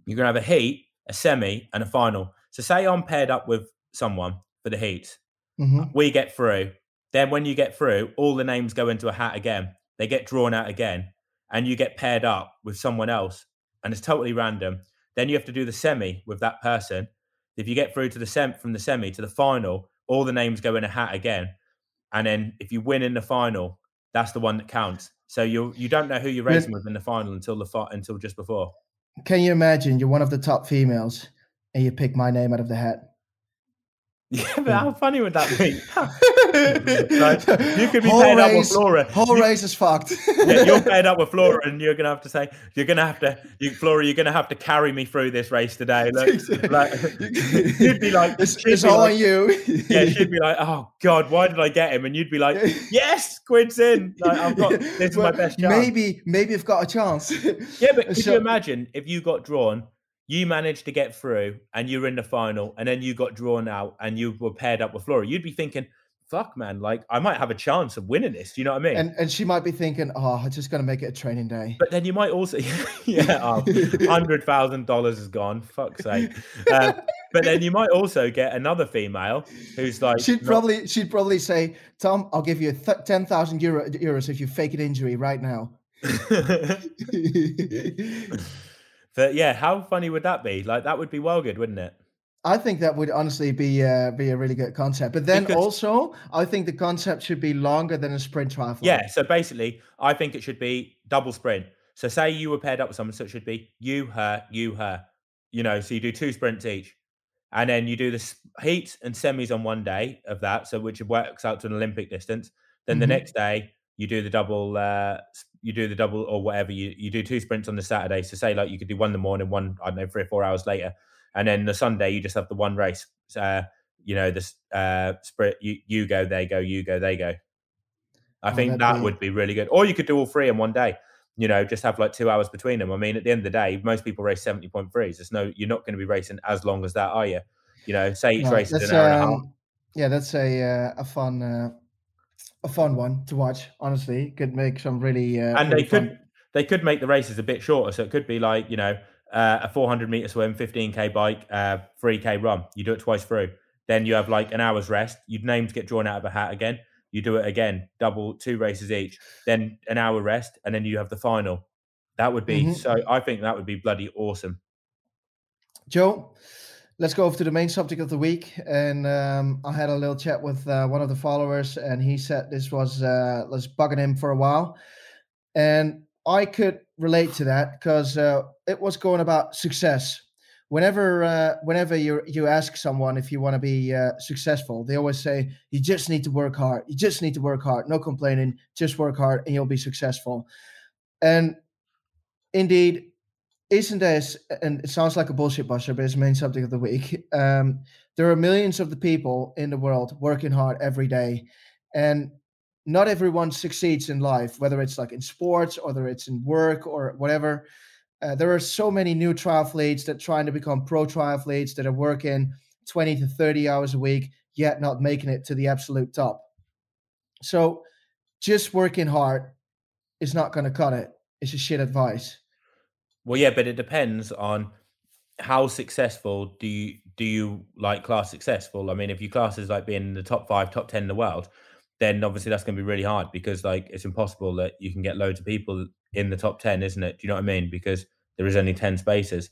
You're going to have a heat, a semi, and a final. So say I'm paired up with someone for the heat. Mm-hmm. We get through. Then when you get through, all the names go into a hat again. They get drawn out again, and you get paired up with someone else, and it's totally random. Then you have to do the semi with that person. If you get through to the sem from the semi to the final, all the names go in a hat again. And then if you win in the final, that's the one that counts. So you you don't know who you're racing with in the final until the until just before. Can you imagine you're one of the top females and you pick my name out of the hat? (laughs) Yeah, but how funny would that be? (laughs) (laughs) (laughs) like, you could be whole paired race, up with Flora. Whole you, race is fucked. yeah, you're (laughs) paired up with Flora, and you're gonna have to say, you're gonna have to, you, Flora, you're gonna have to carry me through this race today. Look, (laughs) like, you'd be like, it's, it's all like, on you. yeah, she'd be like, oh god, why did I get him? And you'd be like, yes, Quid's in. Like, I've got this is well, my best chance. Maybe, maybe I've got a chance. yeah, but could so, you imagine if you got drawn? you managed to get through and you're in the final and then you got drawn out and you were paired up with Flora, you'd be thinking, fuck, man, like I might have a chance of winning this. Do you know what I mean? And, and she might be thinking, oh, I'm just going to make it a training day. But then you might also, (laughs) yeah, (laughs) oh, $100,000 is gone. Fuck's sake. Uh, but then you might also get another female who's like, she'd not... probably, she'd probably say, Tom, I'll give you th- 10,000 Euro- euros if you fake an injury right now. (laughs) But yeah, how funny would that be? Like that would be well good, wouldn't it? I think that would honestly be uh, be a really good concept. But then because, also, I think the concept should be longer than a sprint triathlon. Yeah. So basically, I think it should be double sprint. So say you were paired up with someone, so it should be you, her, you, her. You know, so you do two sprints each, and then you do the heats and semis on one day of that, so which works out to an Olympic distance. Then mm-hmm. the next day you do the double uh, you do the double or whatever you, you do two sprints on the saturday so say like you could do one in the morning one i don't know three or four hours later and then the sunday you just have the one race uh, you know this uh sprint you, you go they go you go they go. I oh, think that be... would be really good. Or you could do all three in one day you know just have like two hours between them. I mean at the end of the day most people race 70.3s there's no you're not going to be racing as long as that are you? You know say each race is an hour um, and a half. yeah that's a uh, a fun uh, a fun one to watch. Honestly, could make some really uh, and really they could they could make the races a bit shorter, so it could be like you know uh, a 400 meter swim, 15k bike, uh, 3k run. You do it twice through. Then you have like an hour's rest. You'd name to get drawn out of a hat again. You do it again, double two races each. Then an hour rest, and then you have the final. That would be mm-hmm. so. I think that would be bloody awesome. Joe, let's go over to the main subject of the week. And um, I had a little chat with uh, one of the followers, and he said this was uh, was bugging him for a while, and I could relate to that because uh, it was going about success. Whenever uh, whenever you you ask someone if you want to be uh, successful, they always say you just need to work hard. You just need to work hard. No complaining. Just work hard, and you'll be successful. And indeed, isn't this, and it sounds like a bullshit buster, but it's main subject of the week. Um, there are millions of the people in the world working hard every day, and not everyone succeeds in life, whether it's like in sports, or whether it's in work or whatever. uh, there are so many new triathletes that trying to become pro triathletes that are working 20 to 30 hours a week, yet not making it to the absolute top. So just working hard is not going to cut it. It's a shit advice. Well, yeah, but it depends on how successful do you do you like class successful? I mean, if you class as like being in the top five, top ten in the world, then obviously that's going to be really hard because like it's impossible that you can get loads of people in the top 10 isn't it? Do you know what i mean? Because there is only 10 spaces.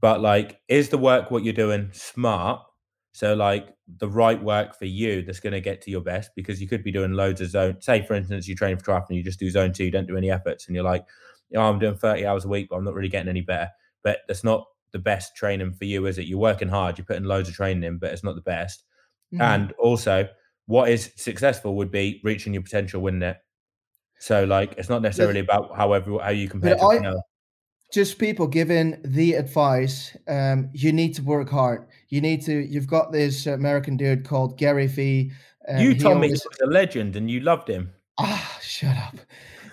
But like is the work what you're doing smart? So like the right work for you that's going to get to your best? Because you could be doing loads of zone say for instance you train for triathlon you just do zone two you don't do any efforts and you're like know, i'm doing 30 hours a week but i'm not really getting any better. But that's not the best training for you is it? You're working hard you're putting loads of training in but it's not the best. Mm-hmm. and also what is successful would be reaching your potential, wouldn't it? So like it's not necessarily about however how you compare to I, just people giving the advice um, you need to work hard. You need to you've got this american dude called gary vee um, you told always, me he was a legend and you loved him. Ah shut up.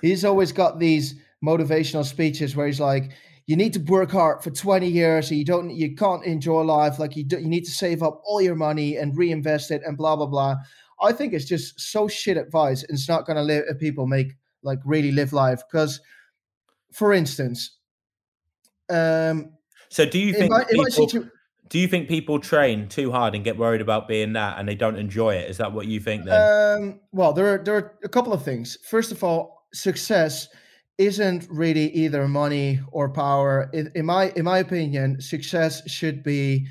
He's always got these motivational speeches where he's like you need to work hard for 20 years and you don't you can't enjoy life like you do, you need to save up all your money and reinvest it and blah blah blah I think it's just so shit advice. And it's not going to let people make like really live life. Because, for instance, um, so do you think people, do you think people train too hard and get worried about being that and they don't enjoy it? Is that what you think? Then, um, well, there are there are a couple of things. First of all, success isn't really either money or power. In, in my in my opinion, success should be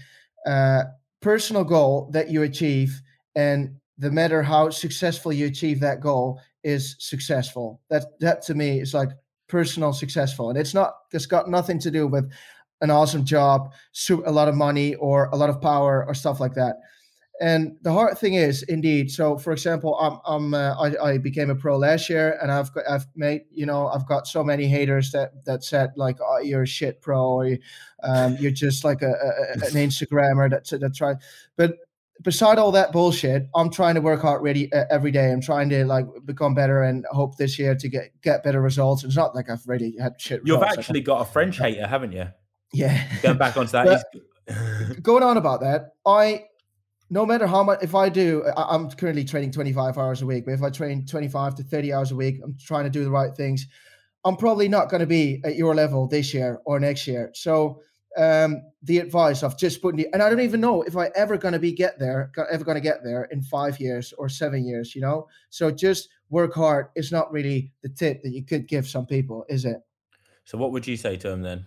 a personal goal that you achieve and the matter how successful you achieve that goal is successful. That that to me is like personal successful, and it's not. It's got nothing to do with an awesome job, a lot of money, or a lot of power, or stuff like that. And the hard thing is, indeed. So, for example, I'm, I'm uh, I, I became a pro last year, and I've got, I've made, you know, I've got so many haters that that said like, oh, you're a shit pro, or um, you're just like a, a an Instagrammer that that try. But beside all that bullshit, I'm trying to work hard really uh, every day. I'm trying to like become better and hope this year to get get better results. It's not like I've really had shit. You've results. actually got a French hater, haven't you? Yeah. Going back onto that. (laughs) (laughs) going on about that, I no matter how much if I do, I, I'm currently training 25 hours a week. But if I train 25 to 30 hours a week, I'm trying to do the right things. I'm probably not going to be at your level this year or next year. So um, the advice of just putting the, and I don't even know if I ever going to be get there, ever going to get there in five years or seven years, you know? So just work hard is not really the tip that you could give some people, is it? So what would you say to them then?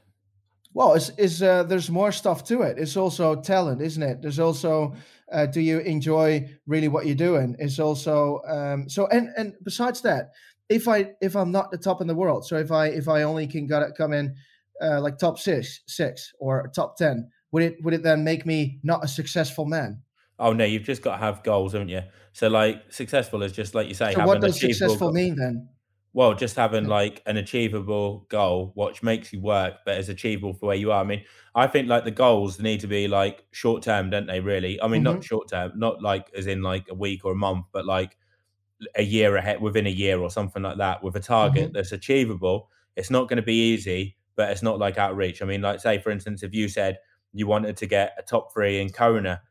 Well, it's, it's uh, there's more stuff to it. It's also talent, isn't it? There's also, uh, do you enjoy really what you're doing? It's also, um, so, and, and besides that, if I, if I'm not the top in the world, so if I, if I only can got it come in, uh, like top six, six or top ten, would it would it then make me not a successful man? Oh no, you've just got to have goals, haven't you? So like successful is just like you say. So what does successful goal. mean then? Well, just having like an achievable goal, which makes you work, but is achievable for where you are. I mean, I think like the goals need to be like short term, don't they? Really? I mean, mm-hmm. not short term, not like as in like a week or a month, but like a year ahead, within a year or something like that, with a target mm-hmm. that's achievable. It's not going to be easy, but it's not like outreach. I mean, like say for instance, if you said you wanted to get a top three in Kona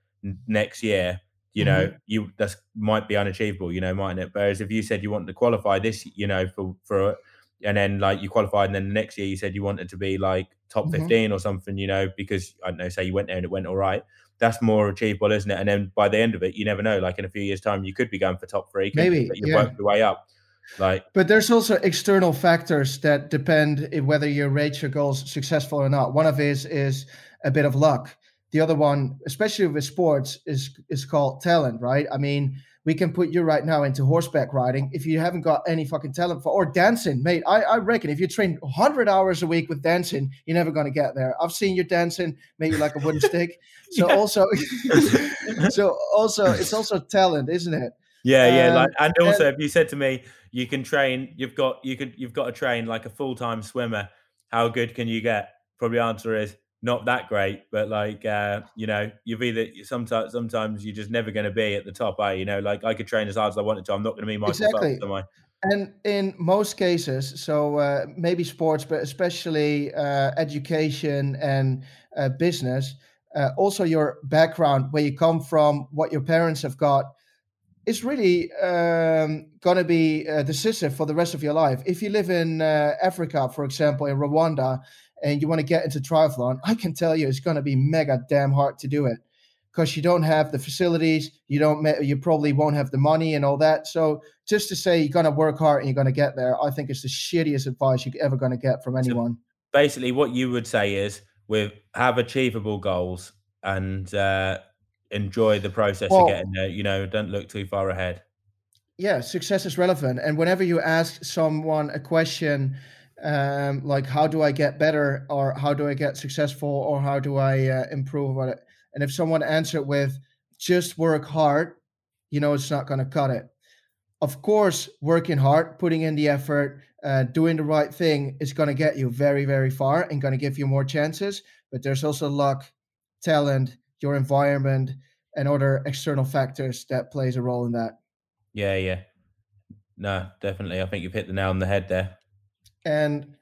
next year, you know, mm-hmm. you that might be unachievable, you know, mightn't it? Whereas if you said you wanted to qualify this, you know, for for and then like you qualified, and then the next year you said you wanted to be like top mm-hmm. 15 or something, you know, because I don't know, say you went there and it went all right. That's more achievable, isn't it? And then by the end of it, you never know. Like in a few years' time, you could be going for top three. Maybe you yeah. work your way up. Like, but there's also external factors that depend whether you rate your goals successful or not. One of is is a bit of luck. The other one, especially with sports, is is called talent, right? I mean, we can put you right now into horseback riding if you haven't got any fucking talent for or dancing, mate. I, I reckon if you train 100 hours a week with dancing, you're never going to get there. I've seen you dancing, maybe like a wooden (laughs) stick. So also, (laughs) (laughs) so also, it's also talent, isn't it? Yeah, yeah. Um, like, and also, if you said to me, you can train, you've got you could you've got to train like a full time swimmer. How good can you get? Probably answer is not that great, but like uh, you know, you've either sometimes sometimes you're just never going to be at the top. Are you know, like I could train as hard as I wanted to. I'm not going to be Michael exactly. Phelps, I? And in most cases, so uh, maybe sports, but especially uh, education and uh, business, uh, also your background, where you come from, what your parents have got, is really um, going to be uh, decisive for the rest of your life. If you live in uh, Africa, for example, in Rwanda, and you want to get into triathlon, I can tell you it's going to be mega damn hard to do it because you don't have the facilities, you don't, you probably won't have the money and all that. So just to say you're going to work hard and you're going to get there, I think it's the shittiest advice you're ever going to get from anyone. So basically, what you would say is with have achievable goals and uh, enjoy the process well, of getting there. You know, don't look too far ahead. Yeah, success is relevant. And whenever you ask someone a question, um, like how do I get better, or how do I get successful, or how do I uh, improve about it, and if someone answered with just work hard, you know it's not going to cut it. Of course, working hard, putting in the effort, uh, doing the right thing is going to get you very, very far and going to give you more chances. But there's also luck, talent, your environment, and other external factors that plays a role in that. Yeah, yeah. No, definitely. I think you've hit the nail on the head there. And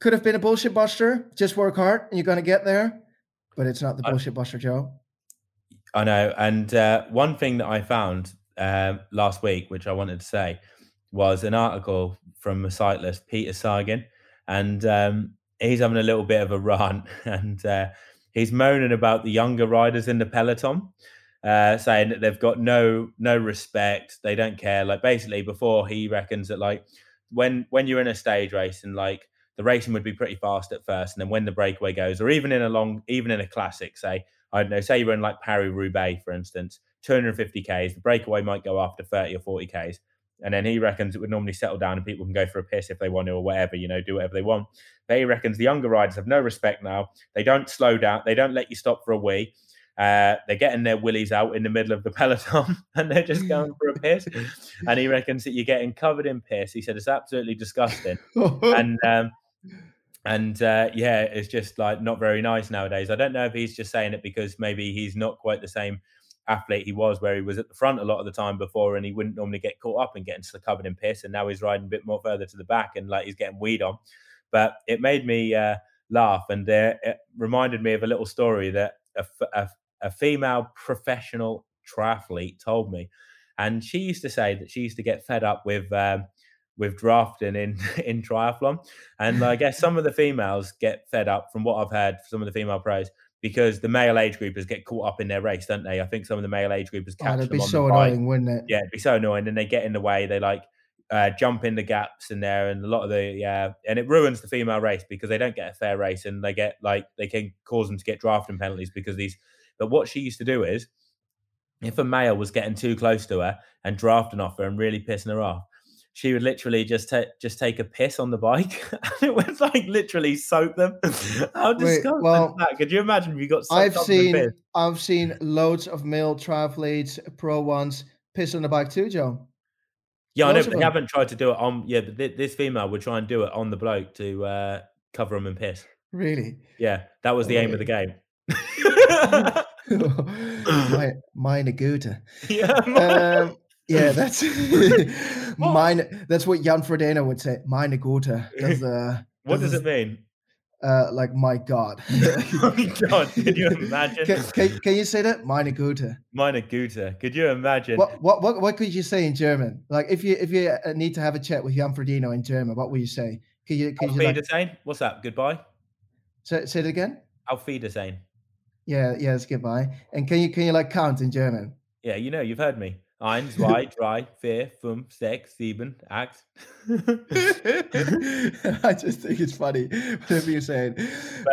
could have been a bullshit buster. Just work hard and you're going to get there but it's not the bullshit buster, Joe. I know. And uh, one thing that I found uh, last week, which I wanted to say, was an article from a cyclist, Peter Sagan, and um, he's having a little bit of a (laughs) rant, and uh, he's moaning about the younger riders in the peloton, uh, saying that they've got no no respect, they don't care. Like basically, before he reckons that like when when you're in a stage race and like the racing would be pretty fast at first, and then when the breakaway goes, or even in a long, even in a classic, say I don't know, say you're in like Paris Roubaix, for instance, 250 k's, the breakaway might go after 30 or 40 k's, and then he reckons it would normally settle down and people can go for a piss if they want to or whatever, you know, do whatever they want. But he reckons the younger riders have no respect now. They don't slow down. They don't let you stop for a wee. Uh, they're getting their willies out in the middle of the (laughs) peloton and they're just going for a piss. And he reckons that you're getting covered in piss. He said it's absolutely disgusting. and (laughs) um, and uh, yeah, it's just like not very nice nowadays. I don't know if he's just saying it because maybe he's not quite the same athlete he was, where he was at the front a lot of the time before, and he wouldn't normally get caught up and getting covered in piss, and now he's riding a bit more further to the back and like he's getting weed on. But it made me uh, laugh, and uh, it reminded me of a little story that a, female professional triathlete told me, and she used to say that she used to get fed up with. Um, with drafting in (laughs) in triathlon. And I guess some of the females get fed up from what I've heard some of the female pros because the male age groupers get caught up in their race, don't they? I think some of the male age groupers oh, catch oh, that'd be so annoying, wouldn't it? Yeah, it'd be so annoying. And they get in the way. They like uh, jump in the gaps in there, and a lot of the yeah, and it ruins the female race because they don't get a fair race, and they get like they can cause them to get drafting penalties because these. But what she used to do is, if a male was getting too close to her and drafting off her and really pissing her off, she would literally just take just take a piss on the bike. (laughs) and it was like literally soak them. (laughs) How disgusting well, that? Could you imagine if you got? I've seen I've seen loads of male triathletes, pro ones, piss on the bike too, Joe. Yeah, loads I know, but they haven't tried to do it on. Yeah, but this female would try and do it on the bloke to uh, cover him in piss. Really? Yeah, that was the oh, aim of the game. (laughs) my, meine Güte. Yeah. Um, yeah, that's (laughs) (laughs) mine. That's what Jan Frodeno would say. Meine Güte. That's, uh, (laughs) what does it mean? Uh, like my God. my God, can you imagine? Can, can, can, you say that? Meine Güte. Meine Güte. Could you imagine? What, what what what could you say in German? Like if you if you uh, need to have a chat with Jan Frodeno in German, what would you say? Could you? Could Auf you like... What's that? Goodbye. Say say it again. Auf Wiedersehen. Yeah, yeah, it's goodbye. And can you can you like count in German? Yeah, you know, you've heard me. Eins, zwei, drei, vier, fünf, sechs, sieben, acht. (laughs) I just think it's funny, whatever you're saying.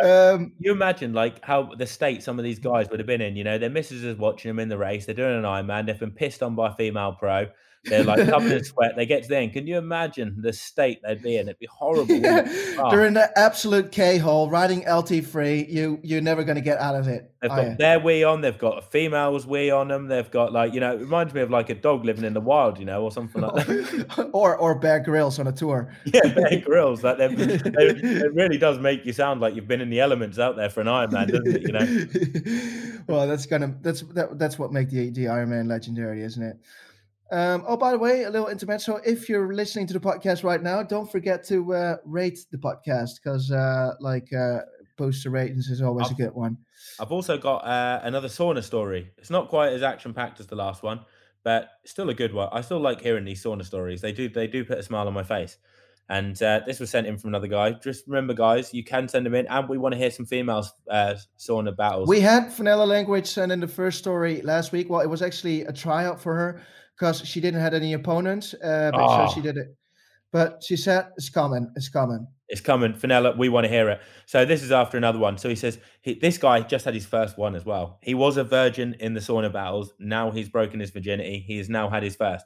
Um, you imagine like how the state some of these guys would have been in. You know, their missus is watching them in the race. They're doing an Ironman. They've been pissed on by a female pro. They're like (laughs) covered in sweat. They get to the end. Can you imagine the state they'd be in? It'd be horrible. oh. (laughs) They're in the absolute K hole, riding LT free. You you're never going to get out of it. They've got you? their wee on. They've got a female's wee on them. They've got like you know, it reminds me of like a dog living in the wild, you know, or something like that. (laughs) or or Bear Grylls on a tour. Yeah, Bear Grylls. Like they, it really does make you sound like you've been in the elements out there for an Ironman, doesn't it? You know. well, that's gonna that's that, that's what makes the the Ironman legendary, isn't it? Um, oh, by the way, a little intermezzo. If you're listening to the podcast right now, don't forget to uh, rate the podcast because, uh, like, uh, poster ratings is always I've, a good one. I've also got uh, another sauna story. It's not quite as action packed as the last one, but still a good one. I still like hearing these sauna stories. They do they do put a smile on my face. And uh, this was sent in from another guy. Just remember, guys, you can send them in, and we want to hear some females uh, sauna battles. We had Fenella Langridge send in the first story last week. Well, it was actually a tryout for her because she didn't have any opponents, uh, but oh. so she did it. But she said it's coming. It's coming. It's coming, Fenella, We want to hear it. So this is after another one. So he says he, this guy just had his first one as well. He was a virgin in the sauna battles. Now he's broken his virginity. He has now had his first.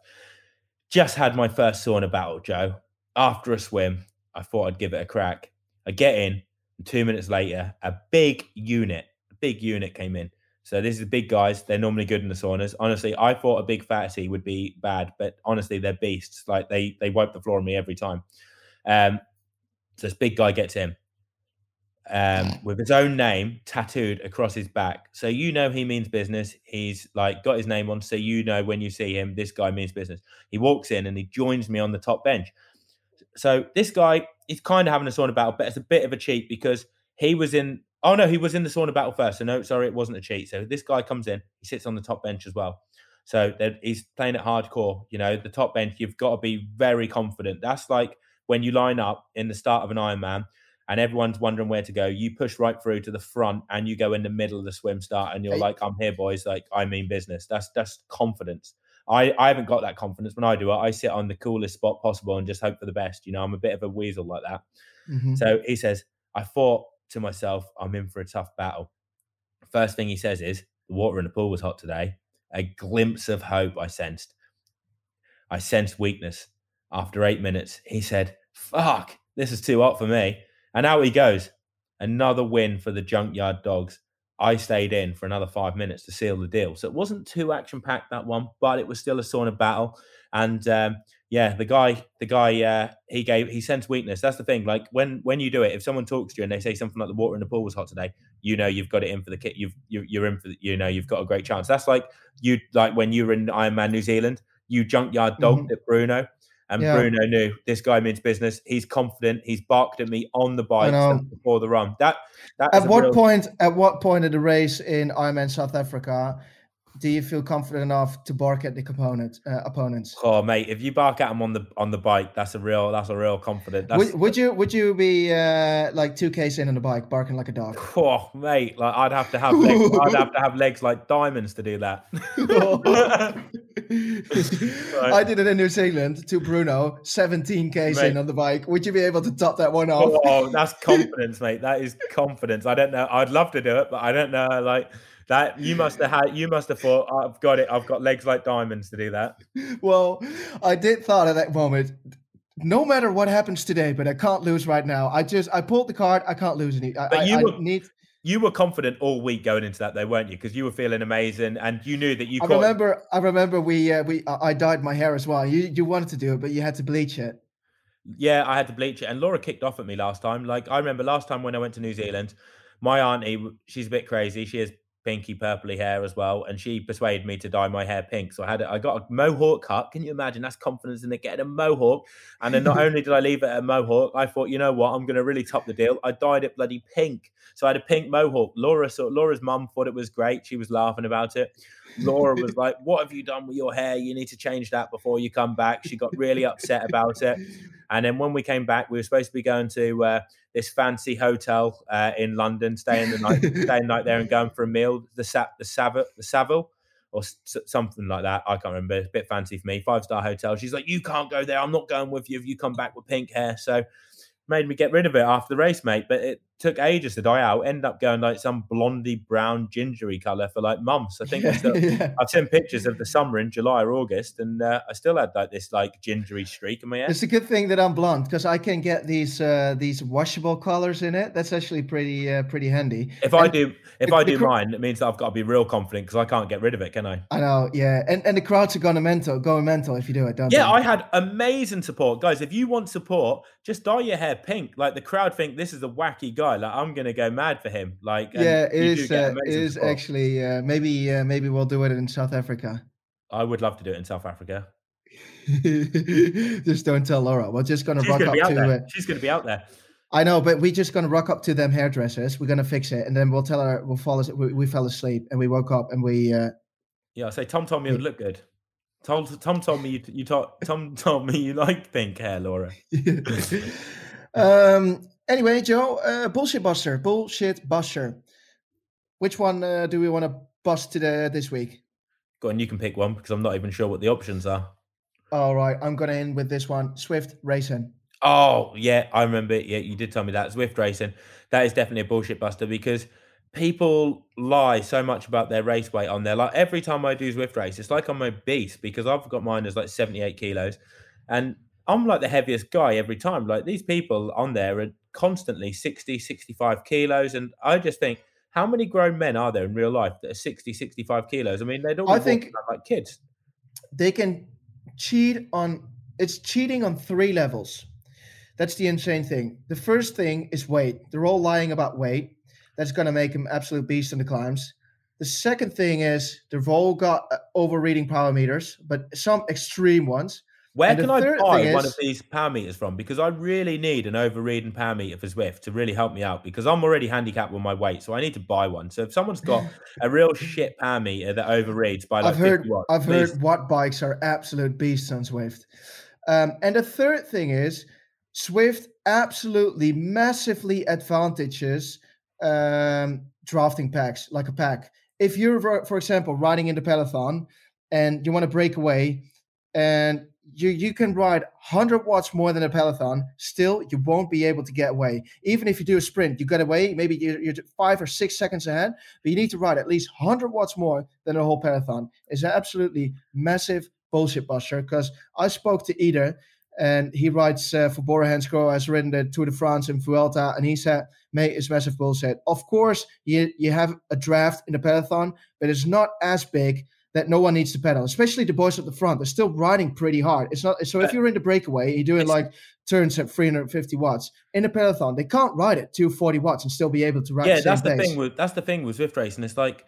Just had my first sauna battle, Joe after a swim, I thought I'd give it a crack. I get in, and two minutes later, a big unit, a big unit came in. So this is the big guys. They're normally good in the saunas. Honestly, I thought a big fatty would be bad, but honestly, they're beasts. Like they they wipe the floor on me every time. Um, so this big guy gets in um, with his own name tattooed across his back. So you know he means business. He's like got his name on, so you know when you see him, this guy means business. He walks in and he joins me on the top bench. So this guy, is kind of having a sauna battle, but it's a bit of a cheat because he was in. Oh no, he was in the sauna battle first. So no, sorry, it wasn't a cheat. So this guy comes in, he sits on the top bench as well. So he's playing it hardcore. You know, the top bench, you've got to be very confident. That's like when you line up in the start of an Ironman and everyone's wondering where to go. You push right through to the front and you go in the middle of the swim start and you're hey. like, I'm here, boys. Like, I mean business. That's that's confidence. I, I haven't got that confidence when I do it. I sit on the coolest spot possible and just hope for the best. You know, I'm a bit of a weasel like that. Mm-hmm. So he says, I thought to myself, I'm in for a tough battle. First thing he says is, the water in the pool was hot today. A glimpse of hope I sensed. I sensed weakness. After eight minutes, he said, Fuck, this is too hot for me. And out he goes. Another win for the junkyard dogs. I stayed in for another five minutes to seal the deal. So it wasn't too action packed that one, but it was still a sauna battle. And um, yeah, the guy, the guy, uh, he gave, he sensed weakness. That's the thing. Like when when you do it, if someone talks to you and they say something like the water in the pool was hot today, you know you've got it in for the kit. You've you, you're in for, the, you know you've got a great chance. That's like you like when you were in Ironman New Zealand, you junkyard dogged mm-hmm. at Bruno. And yeah. Bruno knew this guy means business. He's confident. He's barked at me on the bike before the run. That, that at what real... point? At what point of the race in Ironman South Africa do you feel confident enough to bark at the opponent uh, opponents? Oh, mate, if you bark at them on the on the bike, that's a real that's a real confident. Would, would, you would you be uh, like two k's in on the bike, barking like a dog? (laughs) Oh, mate, like I'd have to have legs, I'd have to have legs like diamonds to do that. right. (laughs) I did it in New Zealand to Bruno, 17 k's mate. in on the bike. Would you be able to top that one off? Oh, that's confidence, mate. That is confidence. I don't know. I'd love to do it, but I don't know. Like that you must have had. You must have thought, "I've got it. I've got legs like diamonds to do that." Well, I did thought at that moment. No matter what happens today, but I can't lose right now. I just I pulled the card. I can't lose any. I, but you I, were, I need. You were confident all week going into that, though, weren't you? Because you were feeling amazing, and you knew that you. Could. I caught... remember. I remember we uh, we I dyed my hair as well. You you wanted to do it, but you had to bleach it. Yeah, I had to bleach it, and Laura kicked off at me last time. Like I remember last time when I went to New Zealand, my auntie, she's a bit crazy. She has pinky purpley hair as well, and she persuaded me to dye my hair pink. So I had it. I got a mohawk cut. Can you imagine? That's confidence in it. Getting a mohawk, and then not (laughs) only did I leave it a mohawk, I thought, you know what, I'm going to really top the deal. I dyed it bloody pink. So I had a pink mohawk. Laura, saw Laura's mum thought it was great. She was laughing about it. Laura (laughs) was like, "What have you done with your hair? You need to change that before you come back." She got really upset about it. And then when we came back, we were supposed to be going to uh, this fancy hotel uh, in London, staying the night, (laughs) staying the night there, and going for a meal. The Sa- the Savile, the Savile, or s- something like that. I can't remember. It's a bit fancy for me. Five star hotel. She's like, "You can't go there. I'm not going with you if you come back with pink hair." So made me get rid of it after the race, mate. But it took ages to die out. end up going like some blondie brown gingery color for like months. I think yeah, still, (laughs) yeah. I've seen pictures of the summer in July or August, and uh, I still had like this like gingery streak in my hair. It's a good thing that I'm blonde because I can get these uh, these washable colors in it. That's actually pretty uh, pretty handy. If and I do if the, I do cr- mine, it means that I've got to be real confident because I can't get rid of it, can I? I know, yeah. And and the crowds are going mental, going mental if you do it, don't yeah, they? I had amazing support, guys. If you want support, just dye your hair pink. Like the crowd think this is a wacky guy. Like I'm gonna go mad for him. Like yeah, it is. Uh, it is support. actually. Uh, maybe uh, maybe we'll do it in South Africa. I would love to do it in South Africa. (laughs) just don't tell Laura. We're just going to rock up to. Uh, She's to be out there. I know, but we're just to rock up to them hairdressers. We're to fix it, and then we'll tell her we'll fall. We, we fell asleep, and we woke up, and we. Uh, yeah, I say Tom told me it would look good. Tom, Tom told me you, you told, Tom (laughs) told me you like pink hair, Laura. (laughs) um. Anyway, Joe, uh, bullshit buster, bullshit buster. Which one uh, do we want to bust today this week? Go on, you can pick one because I'm not even sure what the options are. All right, I'm going to end with this one: Zwift Racing. Oh yeah, I remember. Yeah, you did tell me that Zwift Racing. That is definitely a bullshit buster because people lie so much about their race weight on there. Like every time I do Zwift race, it's like I'm a beast because I've got mine as like 78 kilos, and I'm like the heaviest guy every time. Like these people on there are constantly 60, 65 kilos, and I just think. How many grown men are there in real life that are 60, 65 kilos? I mean, they don't. I think like kids. They can cheat on. It's cheating on three levels. That's the insane thing. The first thing is weight. They're all lying about weight that's going to make them absolute beast in the climbs. The second thing is they've all got uh, overreading power meters, but some extreme ones. Where can I buy is, one of these power meters from? Because I really need an overreading power meter for Zwift to really help me out because I'm already handicapped with my weight, so I need to buy one. So if someone's got (laughs) a real shit power meter that overreads by like I've heard, watts, I've please. heard what bikes are absolute beasts on Zwift. Um, and the third thing is Zwift absolutely massively advantages um, drafting packs like a pack. If you're, for example, riding in the peloton and you want to break away, and you you can ride 100 watts more than a peloton, still you won't be able to get away. Even if you do a sprint, you get away. Maybe you're, you're five or six seconds ahead, but you need to ride at least 100 watts more than a whole peloton. It's an absolutely massive bullshit buster. Because I spoke to Eder and he writes uh, for Bora Hansgrohe, has written the Tour de France and Vuelta, and he said, mate, it's massive bullshit. Of course, you, you have a draft in the peloton, but it's not as big that no one needs to pedal, especially the boys at the front. They're still riding pretty hard. It's not so if you're in the breakaway, you're doing like turns at 350 watts in a peloton, they can't ride at 240 watts and still be able to ride. Yeah, the that's the thing with that's the thing with Zwift racing. It's like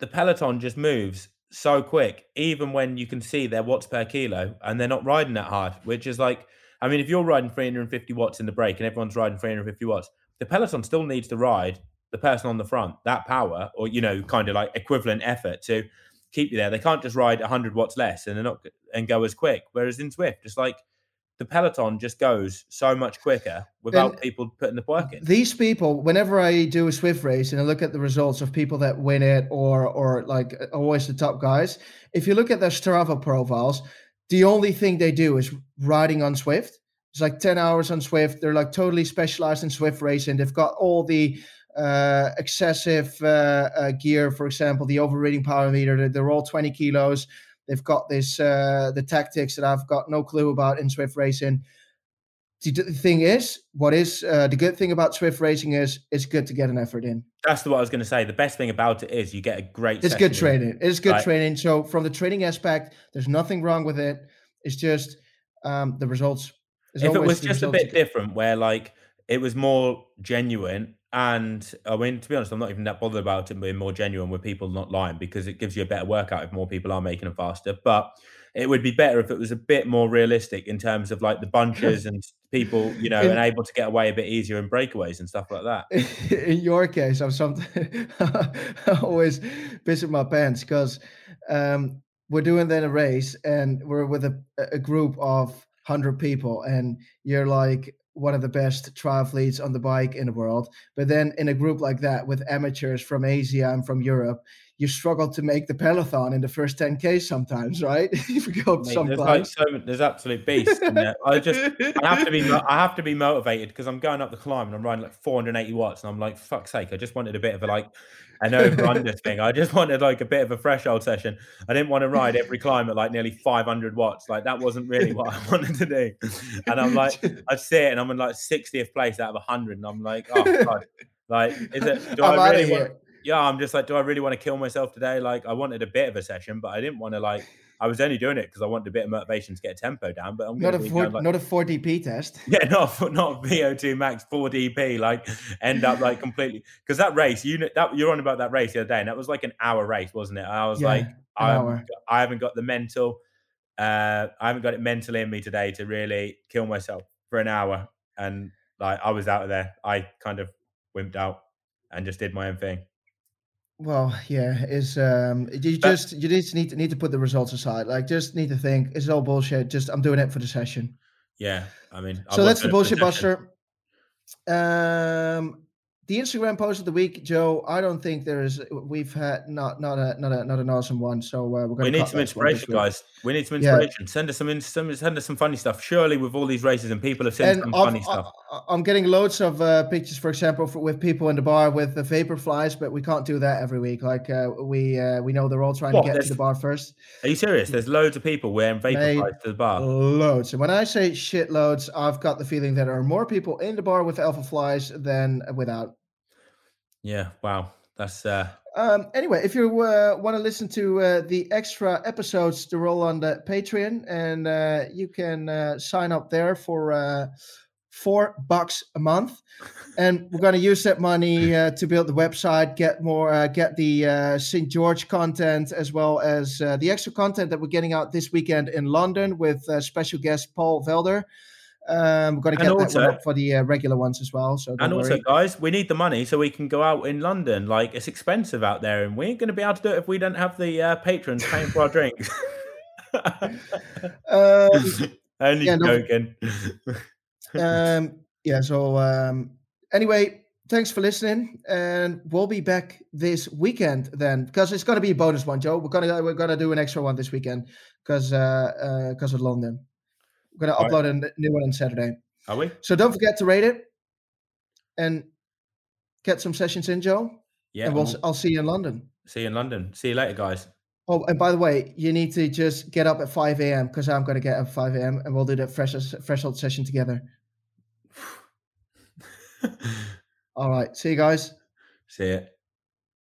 the peloton just moves so quick, even when you can see their watts per kilo and they're not riding that hard, which is like, I mean, if you're riding 350 watts in the break and everyone's riding 350 watts, the peloton still needs to ride the person on the front that power or, you know, kind of like equivalent effort to keep you there. They can't just ride 100 watts less and they're not and go as quick. Whereas in Zwift, it's like the peloton just goes so much quicker without and people putting the work in. These people, whenever I do a Zwift race and I look at the results of people that win it or or like uh, always the top guys, if you look at their Strava profiles, the only thing they do is riding on Zwift. It's like 10 hours on Zwift. They're like totally specialized in Zwift racing. They've got all the uh, excessive uh, uh, gear, for example, the overreading power meter. They're all 20 kilos. They've got this uh, the tactics that I've got no clue about in Zwift racing. The, thing is, what is uh, the good thing about Zwift racing is it's good to get an effort in. That's what I was going to say. The best thing about it is you get a great. It's good training. It's good right. training. So from the training aspect, there's nothing wrong with it. It's just um, the results. If it was just a bit different, where like it was more genuine and I mean, to be honest, I'm not even that bothered about it being more genuine with people not lying because it gives you a better workout if more people are making them faster. But it would be better if it was a bit more realistic in terms of like the (laughs) bunches and people, you know, in, and able to get away a bit easier in breakaways and stuff like that. (laughs) In your case, I'm something (laughs) always pissing my pants because um, we're doing then a race and we're with a, a group of hundred people, and you're like one of the best triathletes on the bike in the world. But then in a group like that with amateurs from Asia and from Europe, you struggle to make the peloton in the first 10k sometimes, right? (laughs) you go Mate, there's like so there's absolute beast there. I just I have to be I have to be motivated because I'm going up the climb and I'm riding like 480 watts and I'm like fuck's sake, I just wanted a bit of a like an (laughs) over under thing. I just wanted like a bit of a threshold session. I didn't want to ride every climb at like nearly 500 watts. Like that wasn't really what I (laughs) wanted to do. And I'm like, I see it and I'm in like 60th place out of 100. And I'm like, oh, God. Like, is it, do I'm I really want, yeah, I'm just like, do I really want to kill myself today? Like, I wanted a bit of a session, but I didn't want to like I was only doing it because I wanted a bit of motivation to get a tempo down. But I'm not a four, like, not a four DP test. (laughs) Yeah, not not VO2 max four DP. Like end up like completely because that race you know that you're on about that race the other day, and that was like an hour race, wasn't it? I was yeah. like, I haven't, I haven't got the mental. Uh, I haven't got it mentally in me today to really kill myself for an hour. And like I was out of there, I kind of wimped out and just did my own thing. Well, yeah, is um, you just you just need to need to put the results aside. Like, just need to think it's all bullshit. Just I'm doing it for the session. Yeah, I mean, so that's the bullshit buster. Um, the Instagram post of the week, Joe. I don't think there is. We've had not not a not a not an awesome one. So uh, we're going. To. We need some inspiration, guys. We need some inspiration. Yeah. Send us some, some send us some funny stuff. Surely, with all these races and people have sent some I've, funny stuff. I, am getting loads of uh, pictures, for example, for, with people in the bar with the Vaporflys, but we can't do that every week. Like uh, we uh, we know they're all trying what? to get There's, to the bar first. Are you serious? There's loads of people wearing vapor Mate, flies to the bar. Loads. And when I say shit loads, I've got the feeling that there are more people in the bar with Alphaflys than without. Yeah. Wow. That's uh um, anyway, if you uh, want to listen to uh, the extra episodes, they're all on the Patreon, and uh, you can uh, sign up there for uh, four bucks a month. And we're going to use that money uh, to build the website, get more, get the St. George content, as well as the extra content that we're getting out this weekend in London with special guest Paul Felder. Um, we're going to get that one up for the uh, regular ones as well. So and also, worry. guys, we need the money so we can go out in London. Like it's expensive out there, and we ain't going to be able to do it if we don't have the uh, patrons paying for our drinks. (laughs) um, (laughs) Only yeah, joking. (laughs) um, yeah. So um, anyway, thanks for listening, and we'll be back this weekend then because it's going to be a bonus one, Joe. We're gonna we're gonna do an extra one this weekend because because uh, uh, of London. We're going to upload right. a new one on Saturday. Are we? So don't forget to rate it and get some sessions in, Joe. Yeah. And we'll, I'll see you in London. See you in London. See you later, guys. Oh, and by the way, you need to just get up at 5 a.m. because I'm going to get up at 5 a.m. and we'll do the fresh threshold session together. (sighs) All right. See you guys. See you.